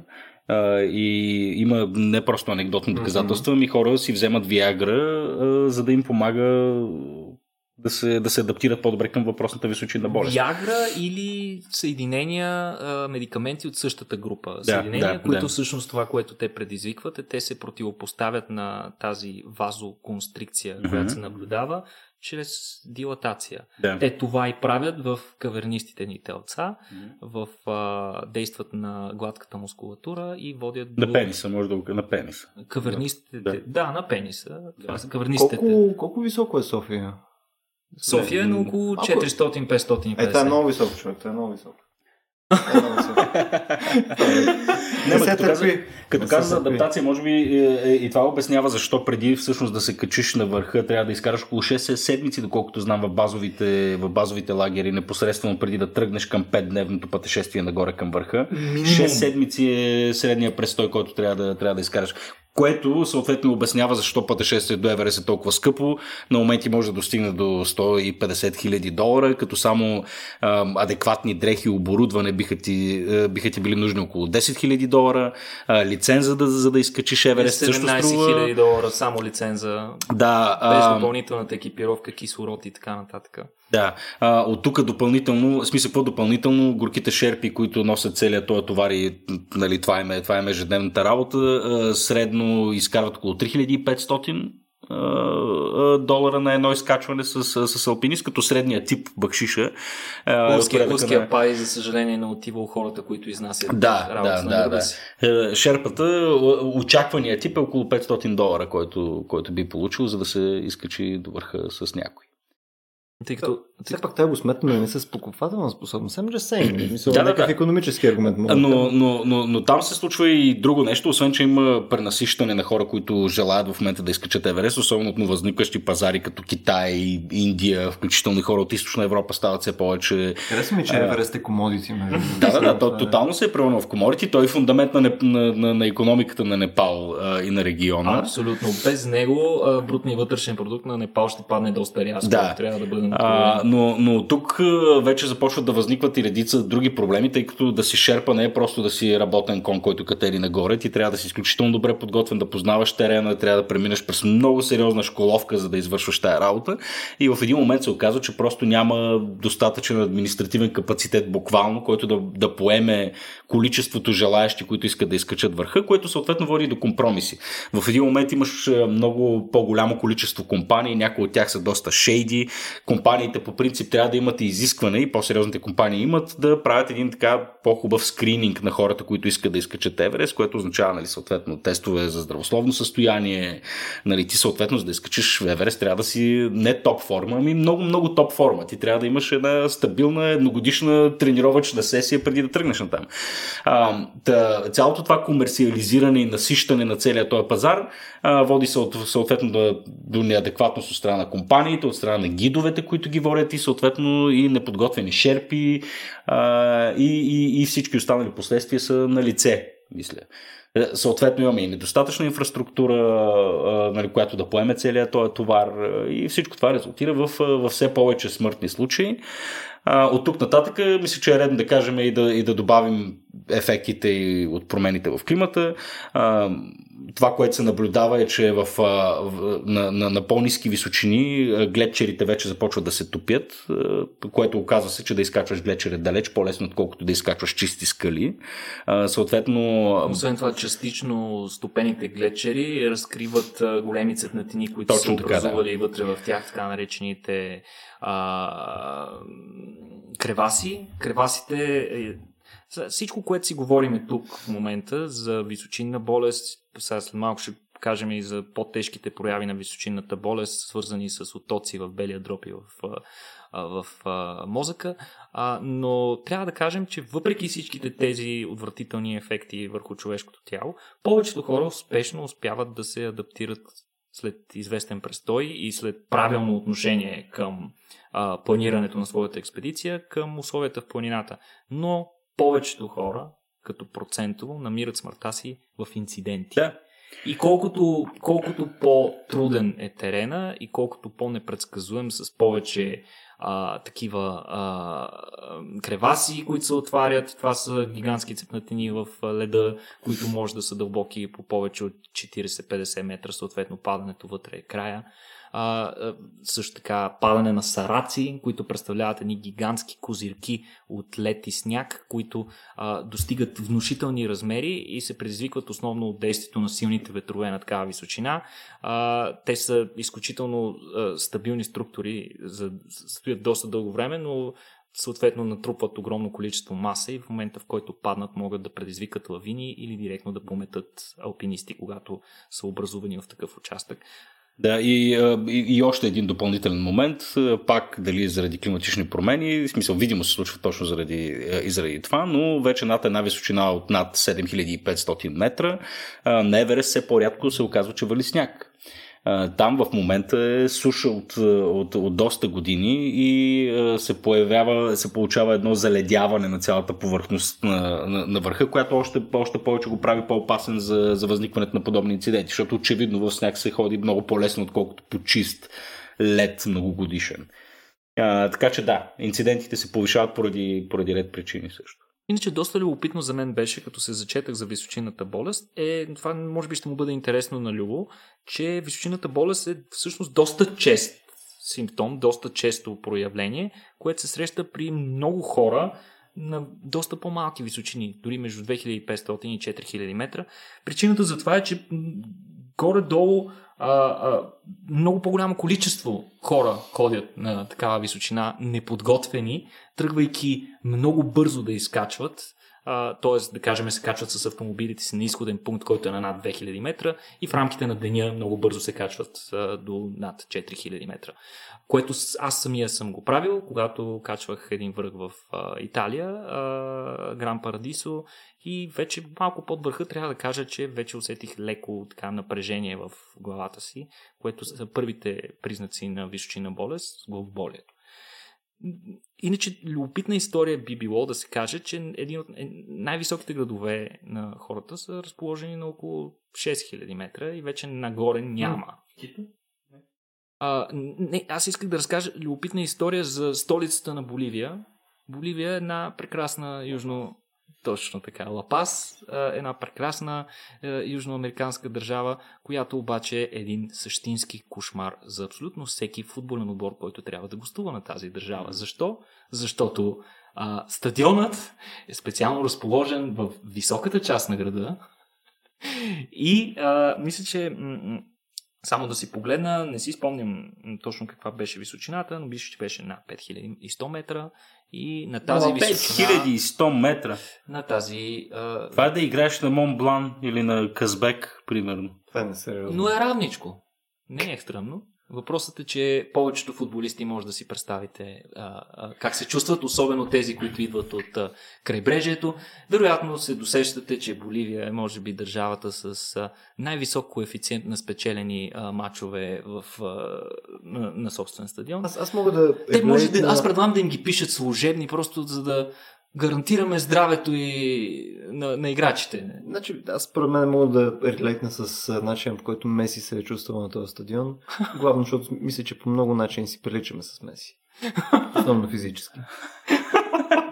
и има не просто анекдотни доказателства, ами хора си вземат Виагра, за да им помага да се, да се адаптират по-добре към въпросната височина болест. Виагра или съединения, медикаменти от същата група. Да, съединения, да, които да. всъщност това, което те предизвикват, е те се противопоставят на тази вазоконстрикция, mm-hmm. която се наблюдава чрез дилатация. Да. Те това и правят в кавернистите ни телца, mm-hmm. в а, действат на гладката мускулатура и водят на до... пениса, може да го на пениса. Кавернистите, да, да на пениса. Са кавернистите. Колко, колко високо е София? София е на около 400-550. Е, това е много високо, човек. Това е много високо. Не, като, каза, като каза за адаптация, може би е, е, и това обяснява защо преди всъщност да се качиш на върха трябва да изкараш около 6 седмици, доколкото знам в базовите, в базовите лагери, непосредствено преди да тръгнеш към 5-дневното пътешествие нагоре към върха. Минимум. 6 седмици е средния престой, който трябва да, трябва да изкараш което съответно обяснява защо пътешествието до Еверест е толкова скъпо. На моменти може да достигне до 150 хиляди долара, като само а, адекватни дрехи и оборудване биха ти, а, биха ти били нужни около 10 хиляди долара. А, лиценза да, за да изкачиш Еверест също струва... хиляди долара само лиценза. Да. Без допълнителната екипировка, кислород и така нататък. Да, а, от тук допълнително, в смисъл по-допълнително, горките шерпи, които носят целият този товар и нали, това, е, това е ежедневната работа, а, средно изкарват около 3500 долара на едно изкачване с, с, с алпинист, като средния тип бакшиша. Уския, уския на... пай, за съжаление, не отива у хората, които изнасят да, работа да, да, да. Шерпата, очаквания тип е около 500 долара, който, който би получил, за да се изкачи до върха с някой. Тъй като... Все пак трябва го сметнем не с покупателна способност, само че се Мисля, да, някакъв да, економически аргумент. Мога но, но, но, но, но, там се случва и друго нещо, освен че има пренасищане на хора, които желаят в момента да изкачат Еверест, особено от нововъзникващи пазари като Китай, Индия, включително и хора от Източна Европа стават все повече. Харесва ми, че Еверест е комодити. Да, да, да, то, тотално се е превърнал в комодити. Той е фундамент на, на, на, на економиката на Непал а, и на региона. Абсолютно. Без него брутният вътрешен продукт на Непал ще падне доста рязко. Да. Трябва да бъде а, но, но тук вече започват да възникват и редица други проблеми, тъй като да си шерпа не е просто да си работен кон, който катери нагоре. Ти трябва да си изключително добре подготвен, да познаваш терена, трябва да преминеш през много сериозна школовка, за да извършваш тая работа. И в един момент се оказва, че просто няма достатъчен административен капацитет, буквално, който да, да поеме количеството желаящи, които искат да изкачат върха, което съответно води до компромиси. В един момент имаш много по-голямо количество компании, някои от тях са доста шейди, компаниите по принцип трябва да имат изискване и по-сериозните компании имат да правят един така по-хубав скрининг на хората, които искат да изкачат Еверест, което означава, нали, съответно, тестове за здравословно състояние. Нали, ти съответно, за да изкачиш Еверест, трябва да си не топ форма, ами много, много топ форма. Ти трябва да имаш една стабилна едногодишна тренировъчна сесия преди да тръгнеш на там. А, та, цялото това комерциализиране и насищане на целия този пазар а, води съответно до, до неадекватност от страна на компаниите, от страна на гидовете, които ги водят и съответно и неподготвени шерпи а, и, и, и всички останали последствия са на лице, мисля. Е, съответно имаме и недостатъчна инфраструктура, нали, която да поеме целият този товар и всичко това резултира в, в все повече смъртни случаи. От тук нататък мисля, че е редно да кажем и да, и да добавим ефектите и от промените в климата. Това, което се наблюдава е, че в, на, на, на по-низки височини гледчерите вече започват да се топят, което оказва се, че да изкачваш гледчер е далеч по-лесно, отколкото да изкачваш чисти скали. Съответно... Освен това, частично стопените гледчери разкриват големи цветнатини, които са образували да. вътре в тях, така наречените а, креваси. Кревасите е, всичко, което си говорим тук в момента за височинна болест, сега след малко ще кажем и за по-тежките прояви на височинната болест, свързани с отоци в белия дроб и в, в, в мозъка. А, но трябва да кажем, че въпреки всичките тези отвратителни ефекти върху човешкото тяло, повечето хора успешно успяват да се адаптират след известен престой и след правилно отношение към а, планирането на своята експедиция към условията в планината. Но повечето хора, като процентово, намират смъртта си в инциденти. Да. И колкото, колкото по-труден е терена и колкото по-непредсказуем с повече а, такива а, креваси, които се отварят. Това са гигантски цепнатини в леда, които може да са дълбоки по повече от 40-50 метра, съответно падането вътре е края а, също така падане на сараци, които представляват едни гигантски козирки от лед и сняг, които а, достигат внушителни размери и се предизвикват основно от действието на силните ветрове на такава височина. А, те са изключително а, стабилни структури, за, стоят доста дълго време, но съответно натрупват огромно количество маса и в момента в който паднат могат да предизвикат лавини или директно да пометат алпинисти, когато са образувани в такъв участък. Да, и, и, и още един допълнителен момент, пак дали заради климатични промени, в смисъл видимо се случва точно заради, и заради това, но вече над една височина от над 7500 метра на Еверест все по-рядко се оказва, че вали сняг. Там в момента е суша от, от, от доста години и се появява, се получава едно заледяване на цялата повърхност на, на, на върха, която още, още повече го прави по-опасен за, за възникването на подобни инциденти, защото очевидно в сняг се ходи много по-лесно, отколкото по чист лед многогодишен. А, така че да, инцидентите се повишават поради, поради ред причини също. Иначе доста любопитно за мен беше, като се зачетах за височинната болест, е, това може би ще му бъде интересно на Любо, че височинната болест е всъщност доста чест симптом, доста често проявление, което се среща при много хора на доста по-малки височини, дори между 2500 и 4000 метра. Причината за това е, че горе-долу а, а, много по-голямо количество хора ходят на такава височина неподготвени, тръгвайки много бързо да изкачват, т.е. да кажем се качват с автомобилите си на изходен пункт, който е на над 2000 метра и в рамките на деня много бързо се качват а, до над 4000 метра. Което аз самия съм го правил, когато качвах един връх в а, Италия, Гран Парадисо и вече малко под върха трябва да кажа, че вече усетих леко така напрежение в главата си, което са първите признаци на височина болест, главоболието. Иначе, любопитна история би било да се каже, че един от най-високите градове на хората са разположени на около 6000 метра и вече нагоре няма. А, не, аз исках да разкажа любопитна история за столицата на Боливия. Боливия е една прекрасна южно точно така. Лапас е една прекрасна южноамериканска държава, която обаче е един същински кошмар за абсолютно всеки футболен отбор, който трябва да гостува на тази държава. Защо? Защото а, стадионът е специално разположен в високата част на града и а, мисля, че само да си погледна, не си спомням точно каква беше височината, но мисля, че беше на 5100 метра и на тази Но, височина... 5100 метра. На тази... А... Това е да играеш на Монблан или на Казбек, примерно. Това не сериозно. Но е равничко. Не е екстремно. Въпросът е, че повечето футболисти може да си представите а, а, как се чувстват, особено тези, които идват от а, крайбрежието. Вероятно се досещате, че Боливия е може би държавата с а, най-висок коефициент на спечелени а, матчове в, а, на, на собствен стадион. Аз, аз мога да... Те може да, аз предлагам да им ги пишат служебни, просто за да гарантираме здравето и на, на играчите. Значи, аз според мен мога да релейтна с начин, по който Меси се е чувствал на този стадион. Главно, защото мисля, че по много начини си приличаме с Меси. Основно физически.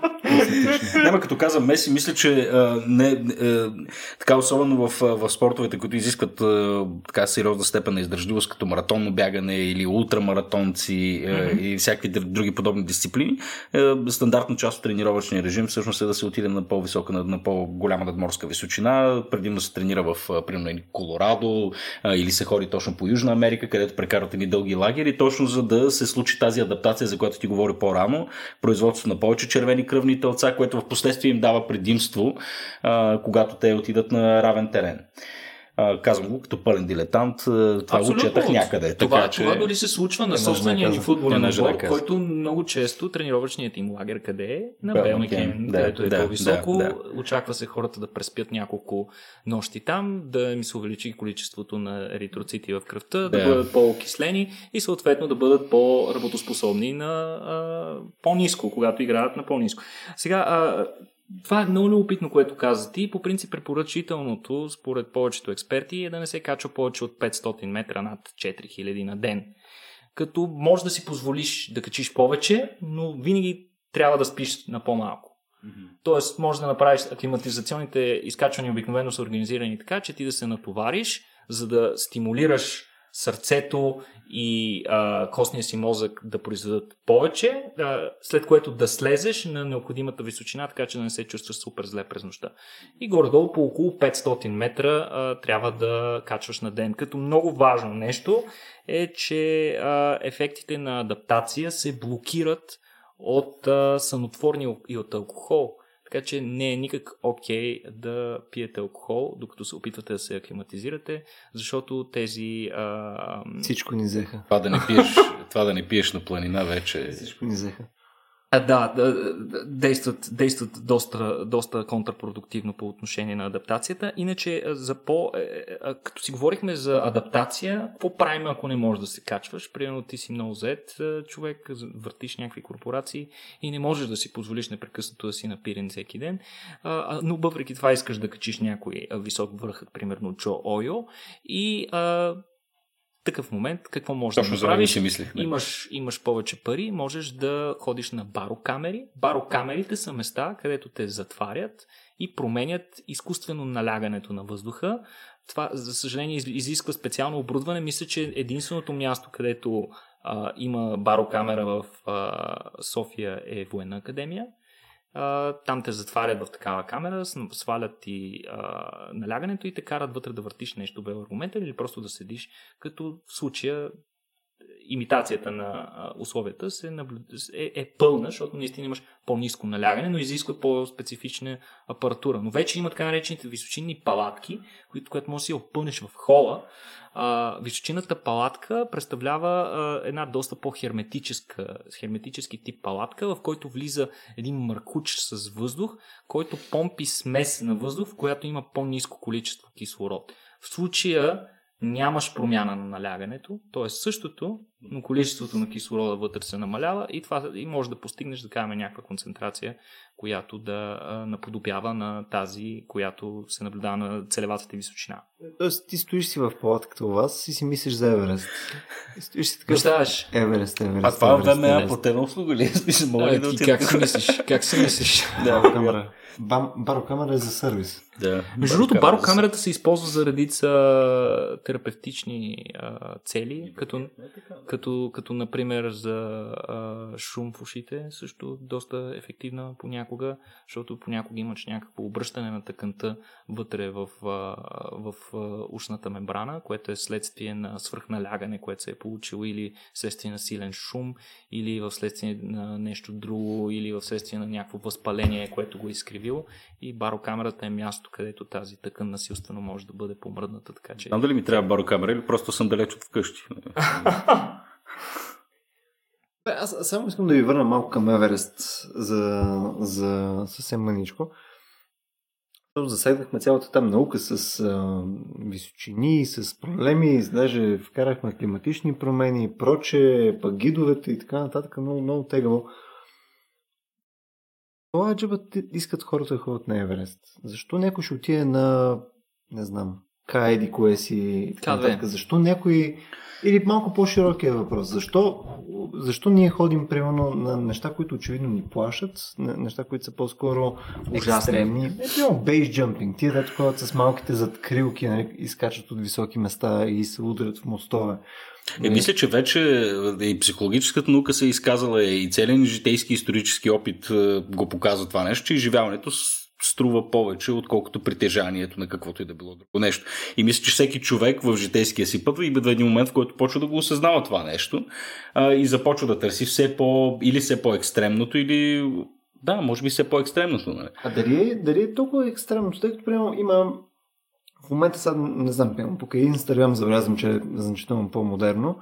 Няма като каза Меси, мисля, че а, не, а, така особено в, в спортовете, които изискват а, така сериозна степен на издържливост, като маратонно бягане или ултрамаратонци mm-hmm. и всякакви други подобни дисциплини, а, стандартна част от тренировъчния режим всъщност е да се отиде на по-висока, на, на по-голяма надморска височина, предимно се тренира в примерно Колорадо а, или се ходи точно по Южна Америка, където прекарат едни дълги лагери, точно за да се случи тази адаптация, за която ти говори по-рано, производство на повече червени кръвни телца, което в последствие им дава предимство, а, когато те отидат на равен терен. А, казвам го като пълен дилетант. Това Абсолютно. го четах някъде. Това, така, че... това дори се случва на да собствения ни футболен да отбор, който много често тренировъчният им лагер къде е? На Белмекен, да, където е да, по-високо. да, Очаква се хората да преспят няколко нощи там, да им се увеличи количеството на еритроцити в кръвта, да, Да. бъдат по-окислени и съответно да бъдат по-работоспособни на а, по-низко, когато играят на по-низко. Сега, а, това е много любопитно, което каза ти. По принцип, препоръчителното, според повечето експерти, е да не се качва повече от 500 метра над 4000 на ден. Като може да си позволиш да качиш повече, но винаги трябва да спиш на по-малко. Тоест, може да направиш аклиматизационните изкачвания обикновено са организирани така, че ти да се натовариш, за да стимулираш сърцето и а, костния си мозък да произведат повече, а, след което да слезеш на необходимата височина, така че да не се чувстваш супер зле през нощта. И горе-долу по около 500 метра а, трябва да качваш на ден. Като много важно нещо е, че а, ефектите на адаптация се блокират от а, сънотворни и от алкохол. Така че не е никак окей да пиете алкохол, докато се опитвате да се аклиматизирате, защото тези... А, Всичко ни взеха. Това да не пиеш, това да не пиеш на планина вече. Всичко ни взеха. А, да, действат, действат доста, доста контрпродуктивно по отношение на адаптацията. Иначе, а, за по, е, е, като си говорихме за адаптация, какво правим, ако не можеш да се качваш? Примерно ти си много зает човек, въртиш някакви корпорации и не можеш да си позволиш непрекъснато да си напирен всеки ден, но въпреки това искаш да качиш някой висок върх, примерно Джо Ойо и такъв момент какво можеш Точно да направиш? си мислихме. Имаш, имаш повече пари, можеш да ходиш на барокамери. Барокамерите са места, където те затварят и променят изкуствено налягането на въздуха. Това, за съжаление, из- изисква специално оборудване. Мисля, че единственото място, където а, има барокамера в а, София е Военна академия. Там те затварят в такава камера, свалят ти а, налягането и те карат вътре да въртиш нещо беларгумента или просто да седиш, като в случая имитацията на условията се наблюд... е, е пълна, защото наистина имаш по-низко налягане, но изисква по-специфична апаратура. Но вече има така наречените височинни палатки, които, което можеш да си опълниш в хола. А, височината палатка представлява а, една доста по-херметическа, херметически тип палатка, в който влиза един мъркуч с въздух, който помпи смес на въздух, в която има по-низко количество кислород. В случая нямаш промяна на налягането, т.е. същото, но количеството на кислорода вътре се намалява и, това, и може да постигнеш, да кажем, някаква концентрация, която да а, наподобява на тази, която се наблюдава на целевата ти височина. Тоест, ти стоиш си в палатката у вас и си мислиш за Еверест. И стоиш си така. Представяш? Еверест, Еверест. А това Еверест, време е платена услуга ли? Аз Смисъл, мога ли да ти как си мислиш? Как си мислиш? Барокамера. Бам, барокамера е за сервис. Да. Между другото, Барокамера. барокамерата се използва за редица терапевтични а, цели, като, като, като например за а, шум в ушите, също доста ефективна понякога, защото понякога имаш някакво обръщане на тъканта вътре в, а, в а, ушната мембрана, което е следствие на свръхналягане, което се е получило или следствие на силен шум, или в следствие на нещо друго, или в следствие на някакво възпаление, което го е изкривило. И барокамерата е място, където тази тъкан насилствено може да бъде помръдната, така че... Знам дали ми трябва барокамера или просто съм далеч от вкъщи. Аз само искам да ви върна малко към Еверест за, за съвсем мъничко. Засегнахме цялата там наука с а, височини, с проблеми, даже вкарахме климатични промени, проче, пък гидовете и така нататък. Много, много тегаво. Това е искат хората да ходят на Еверест. Защо някой ще отиде на, не знам, Кайди, кое си и така К2. нататък? Защо някой... Или малко по-широкия въпрос. Защо, защо ние ходим, примерно, на неща, които очевидно ни плашат, на неща, които са по-скоро Ужасни. Е, бейс джампинг. Тия, дето ходят с малките задкрилки, нали, изкачат от високи места и се удрят в мостове. Е, мисля, че вече и психологическата наука се е изказала и целият житейски исторически опит е, го показва това нещо, че изживяването с- струва повече, отколкото притежанието на каквото и да било друго нещо. И мисля, че всеки човек в житейския си път идва един момент, в който почва да го осъзнава това нещо а, и започва да търси все по, или все по-екстремното, или да, може би все по-екстремното. Нали? А дали дали е толкова екстремно? Тъй като, примерно, има в момента сега не знам, пълно, покрай Инстаграм забелязвам, че е значително по-модерно.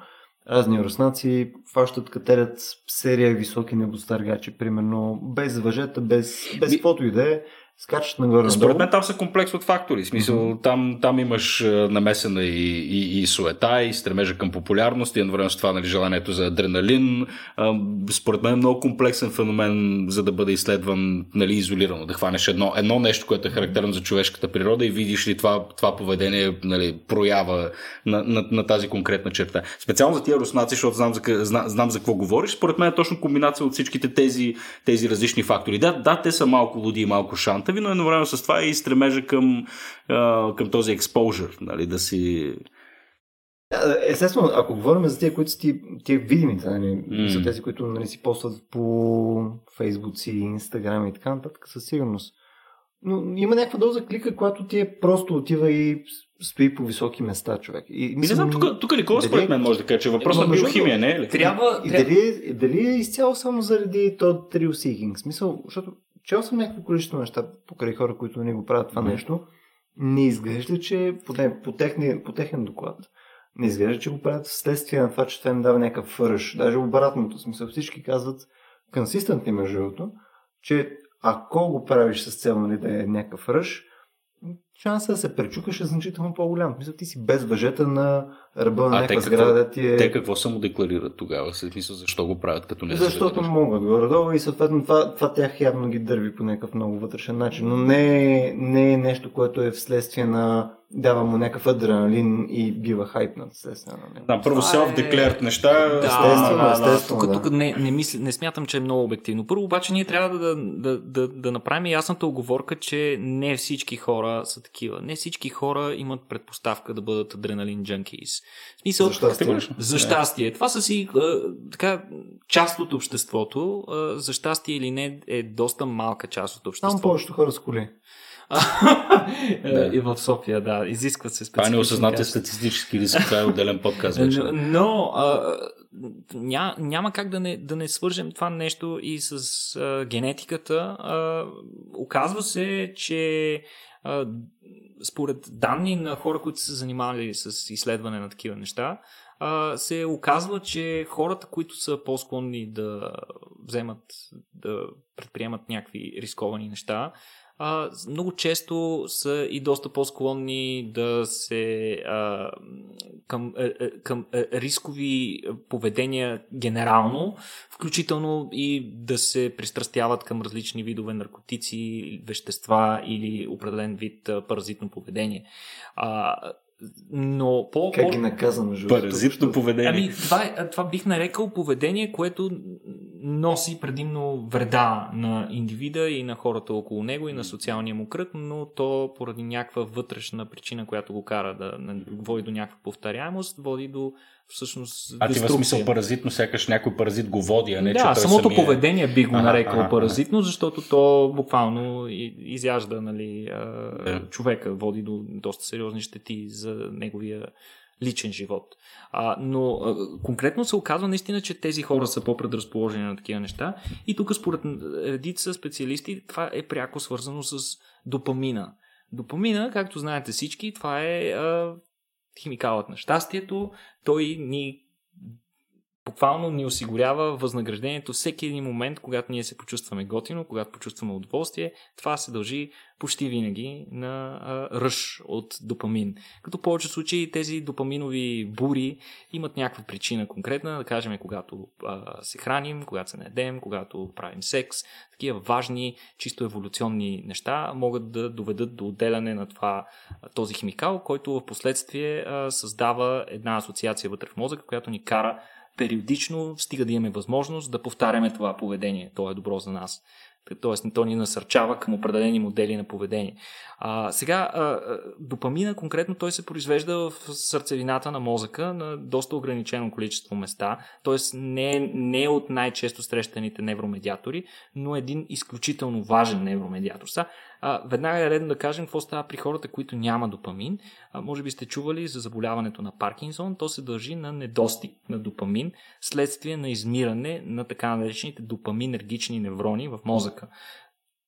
Разни руснаци фащат, катерят серия високи небостъргачи, примерно без въжета, без, без каквото и да е скачат нагоре. Според мен там са комплекс от фактори. В смисъл, mm-hmm. там, там имаш намесена и, и, и суета, и стремежа към популярност, и едновременно с това нали, желанието за адреналин. Според мен е много комплексен феномен, за да бъде изследван нали, изолирано. Да хванеш едно, едно нещо, което е характерно за човешката природа и видиш ли това, това поведение нали, проява на, на, на тази конкретна черта. Специално за тия руснаци, защото знам за, знам, знам за какво говориш, според мен е точно комбинация от всичките тези, тези различни фактори. Да, да, те са малко луди и малко шанта, ви, но едновременно с това и стремежа към, към този експожър, нали, да си... Естествено, ако говорим за тия, които са тия видимите, нали, mm. за тези, които нали, си постват по Фейсбук си, Инстаграм и така нататък, със сигурност. Но има някаква доза клика, която ти е просто отива и стои по високи места, човек. И, не знам, тук, тук ли според мен може да каже, че въпросът е биохимия, не е ли? Трябва, и дали, е, дали е изцяло само заради то thrill seeking? Смисъл, защото чел съм някакво количество неща покрай хора, които не го правят това mm-hmm. нещо. Не изглежда, че по, по, техни, по техен доклад не изглежда, че го правят вследствие на това, че това им дава някакъв ръж. Даже обратното смисъл. Всички казват, консистентни между другото, че ако го правиш с цел нали, да е някакъв ръж, шанса да се пречукаш е значително по-голям. Мисля, ти си без въжета на ръба на някаква сграда. Да ти е... Те какво само декларират тогава? Смисъл, защо го правят като не Защото могат горе-долу и съответно това, това тях явно ги дърви по някакъв много вътрешен начин. Но не е, не е нещо, което е вследствие на дава му някакъв адреналин и бива хайпнат. Естествено. Да, първо self-declared е... неща. Да, естествено, естествено. Тук, да. тук не, не, мисля, не смятам, че е много обективно. Първо обаче ние трябва да, да, да, да направим ясната оговорка, че не всички хора са такива. Не всички хора имат предпоставка да бъдат адреналин джанкис. Смисъл, за щастие. За щастие. Това са си а, така, част от обществото. А, за щастие или не е доста малка част от обществото. Там повечето хора с коли. да. И в София, да. Изискват се специалисти. Това не осъзнате статистически риск, това е отделен подкаст вече. Но, но а, ня, няма как да не, да не свържем това нещо и с а, генетиката. А, оказва се, че а, според данни на хора, които са занимавали с изследване на такива неща, а, се оказва, че хората, които са по-склонни да вземат, да предприемат някакви рисковани неща, а, много често са и доста по-склонни да се а, към, а, към а, рискови поведения генерално, включително и да се пристрастяват към различни видове наркотици, вещества или определен вид а, паразитно поведение. А, но по... Как ги наказа между Паразитно поведение. Ами, това, е, това бих нарекал поведение, което носи предимно вреда на индивида и на хората около него и на социалния му кръг, но то поради някаква вътрешна причина, която го кара да води до някаква повторяемост, води до всъщност А ти в смисъл паразитно, сякаш някой паразит го води, а не да, че той самото самия... поведение бих го нарекал ага, паразитно, защото то буквално изяжда нали, yeah. човека, води до доста сериозни щети за неговия личен живот. А, но а, конкретно се оказва наистина, че тези хора са по-предразположени на такива неща. И тук, според редица специалисти, това е пряко свързано с допамина. Допамина, както знаете всички, това е а, химикалът на щастието. Той ни буквално ни осигурява възнаграждението всеки един момент, когато ние се почувстваме готино, когато почувстваме удоволствие. Това се дължи почти винаги на ръж от допамин. Като повече случаи тези допаминови бури имат някаква причина конкретна, да кажем когато а, се храним, когато се недем, когато правим секс. Такива важни, чисто еволюционни неща могат да доведат до отделяне на това, този химикал, който в последствие а, създава една асоциация вътре в мозъка, която ни кара периодично, стига да имаме възможност да повтаряме това поведение. То е добро за нас. Тоест, то ни насърчава към определени модели на поведение. А, сега, а, допамина конкретно той се произвежда в сърцевината на мозъка на доста ограничено количество места, т.е. не, не е от най-често срещаните невромедиатори, но един изключително важен невромедиатор. Са, а, веднага е редно да кажем какво става при хората, които няма допамин. А, може би сте чували за заболяването на Паркинсон. То се дължи на недостиг на допамин, следствие на измиране на така наречените допаминергични неврони в мозъка.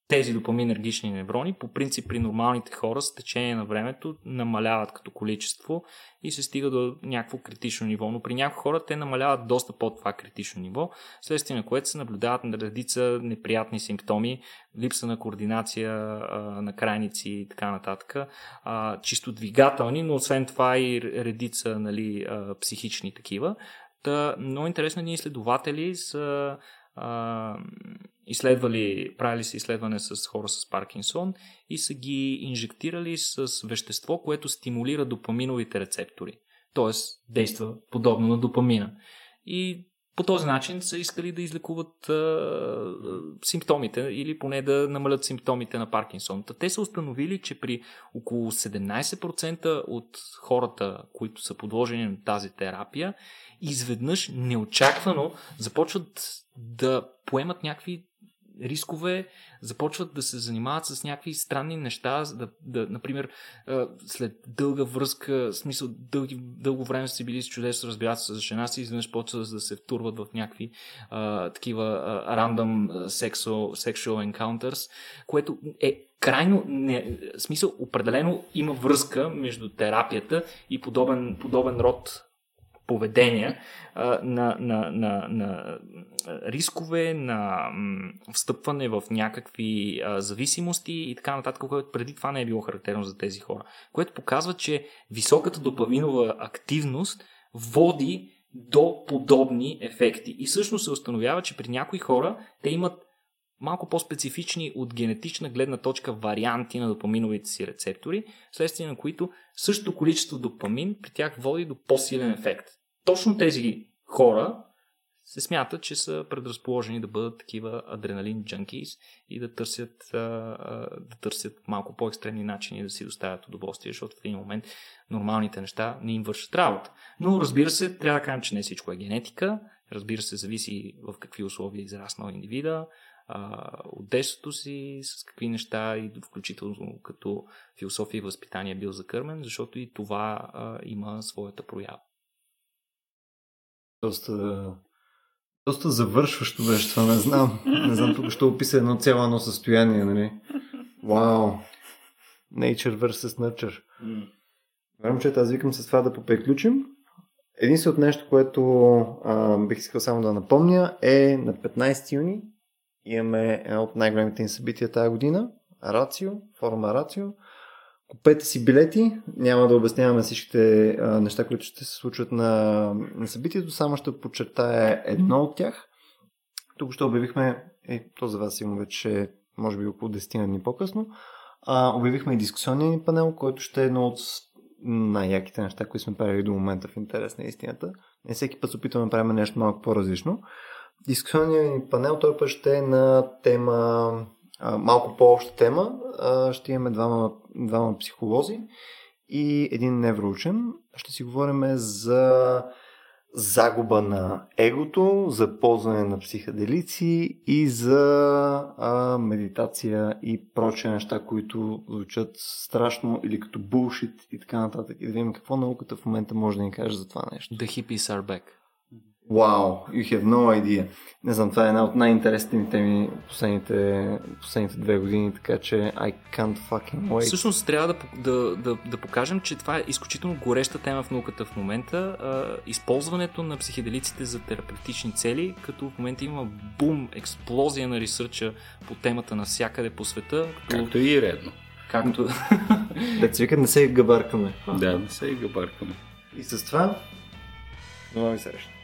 Тези допаминергични неврони, по принцип при нормалните хора с течение на времето намаляват като количество и се стига до някакво критично ниво. Но при някои хора те намаляват доста под това критично ниво, следствие на което се наблюдават на редица неприятни симптоми, липса на координация на крайници и така нататък, чисто двигателни, но освен това и редица нали, психични такива. Та, много интересно, ние изследователи са изследвали, правили са изследване с хора с Паркинсон и са ги инжектирали с вещество, което стимулира допаминовите рецептори. Тоест, действа подобно на допамина. И по този начин са искали да излекуват а, симптомите или поне да намалят симптомите на Паркинсон. Те са установили, че при около 17% от хората, които са подложени на тази терапия, изведнъж неочаквано започват да поемат някакви рискове, започват да се занимават с някакви странни неща, да, да, например, след дълга връзка, смисъл дълги, дълго време са били с чудесно разбирателство за жена си, изведнъж почват да се втурват в някакви а, такива а, random sexual, sexual encounters, което е крайно, не, смисъл, определено има връзка между терапията и подобен, подобен род поведения, на, на, на, на рискове, на встъпване в някакви зависимости и така нататък, което преди това не е било характерно за тези хора. Което показва, че високата допавинова активност води до подобни ефекти. И всъщност се установява, че при някои хора те имат малко по-специфични от генетична гледна точка варианти на допаминовите си рецептори, следствие на които същото количество допамин при тях води до по-силен ефект. Точно тези хора се смятат, че са предразположени да бъдат такива адреналин джанкис и да търсят, да търсят малко по-екстремни начини да си доставят удоволствие, защото в един момент нормалните неща не им вършат работа. Но разбира се, трябва да кажем, че не всичко е генетика. Разбира се, зависи в какви условия израснал индивида, от детството си, с какви неща и включително като философия и възпитание бил закърмен, защото и това а, има своята проява. Доста, доста завършващо беше това, не знам. Не знам, тук ще описа едно цяло едно състояние, нали? Вау! Nature versus nurture. Вярвам, че аз викам с това да поприключим. Единственото нещо, което а, бих искал само да напомня е на 15 юни имаме едно от най-големите ни събития тази година. Рацио, форума Рацио. Купете си билети. Няма да обясняваме всичките а, неща, които ще се случват на, на събитието. Само ще подчертая едно от тях. Тук ще обявихме, е, то за вас има вече може би около 10 дни по-късно, а, обявихме и дискусионния ни панел, който ще е едно от най-яките неща, които сме правили до момента в интерес на истината. Не всеки път се опитваме да правим нещо малко по-различно. Дискусионният ни панел той път ще е на тема, а, малко по-обща тема. А, ще имаме двама, двама психолози и един невроучен. Ще си говорим за загуба на егото, за ползване на психоделици и за а, медитация и прочие неща, които звучат страшно или като булшит и така нататък. И да видим какво науката в момента може да ни каже за това нещо. The hippies are back. Вау, you have no idea. Не знам, това е една от най-интересните ми теми последните, последните две години, така че I can't fucking wait. Всъщност трябва да, да, да, да покажем, че това е изключително гореща тема в науката в момента. А, използването на психеделиците за терапевтични цели, като в момента има бум, експлозия на ресърча по темата навсякъде по света. Като... Както и редно. Както... Да си не се габаркаме. Да, не се габаркаме. И с това, нова ви среща.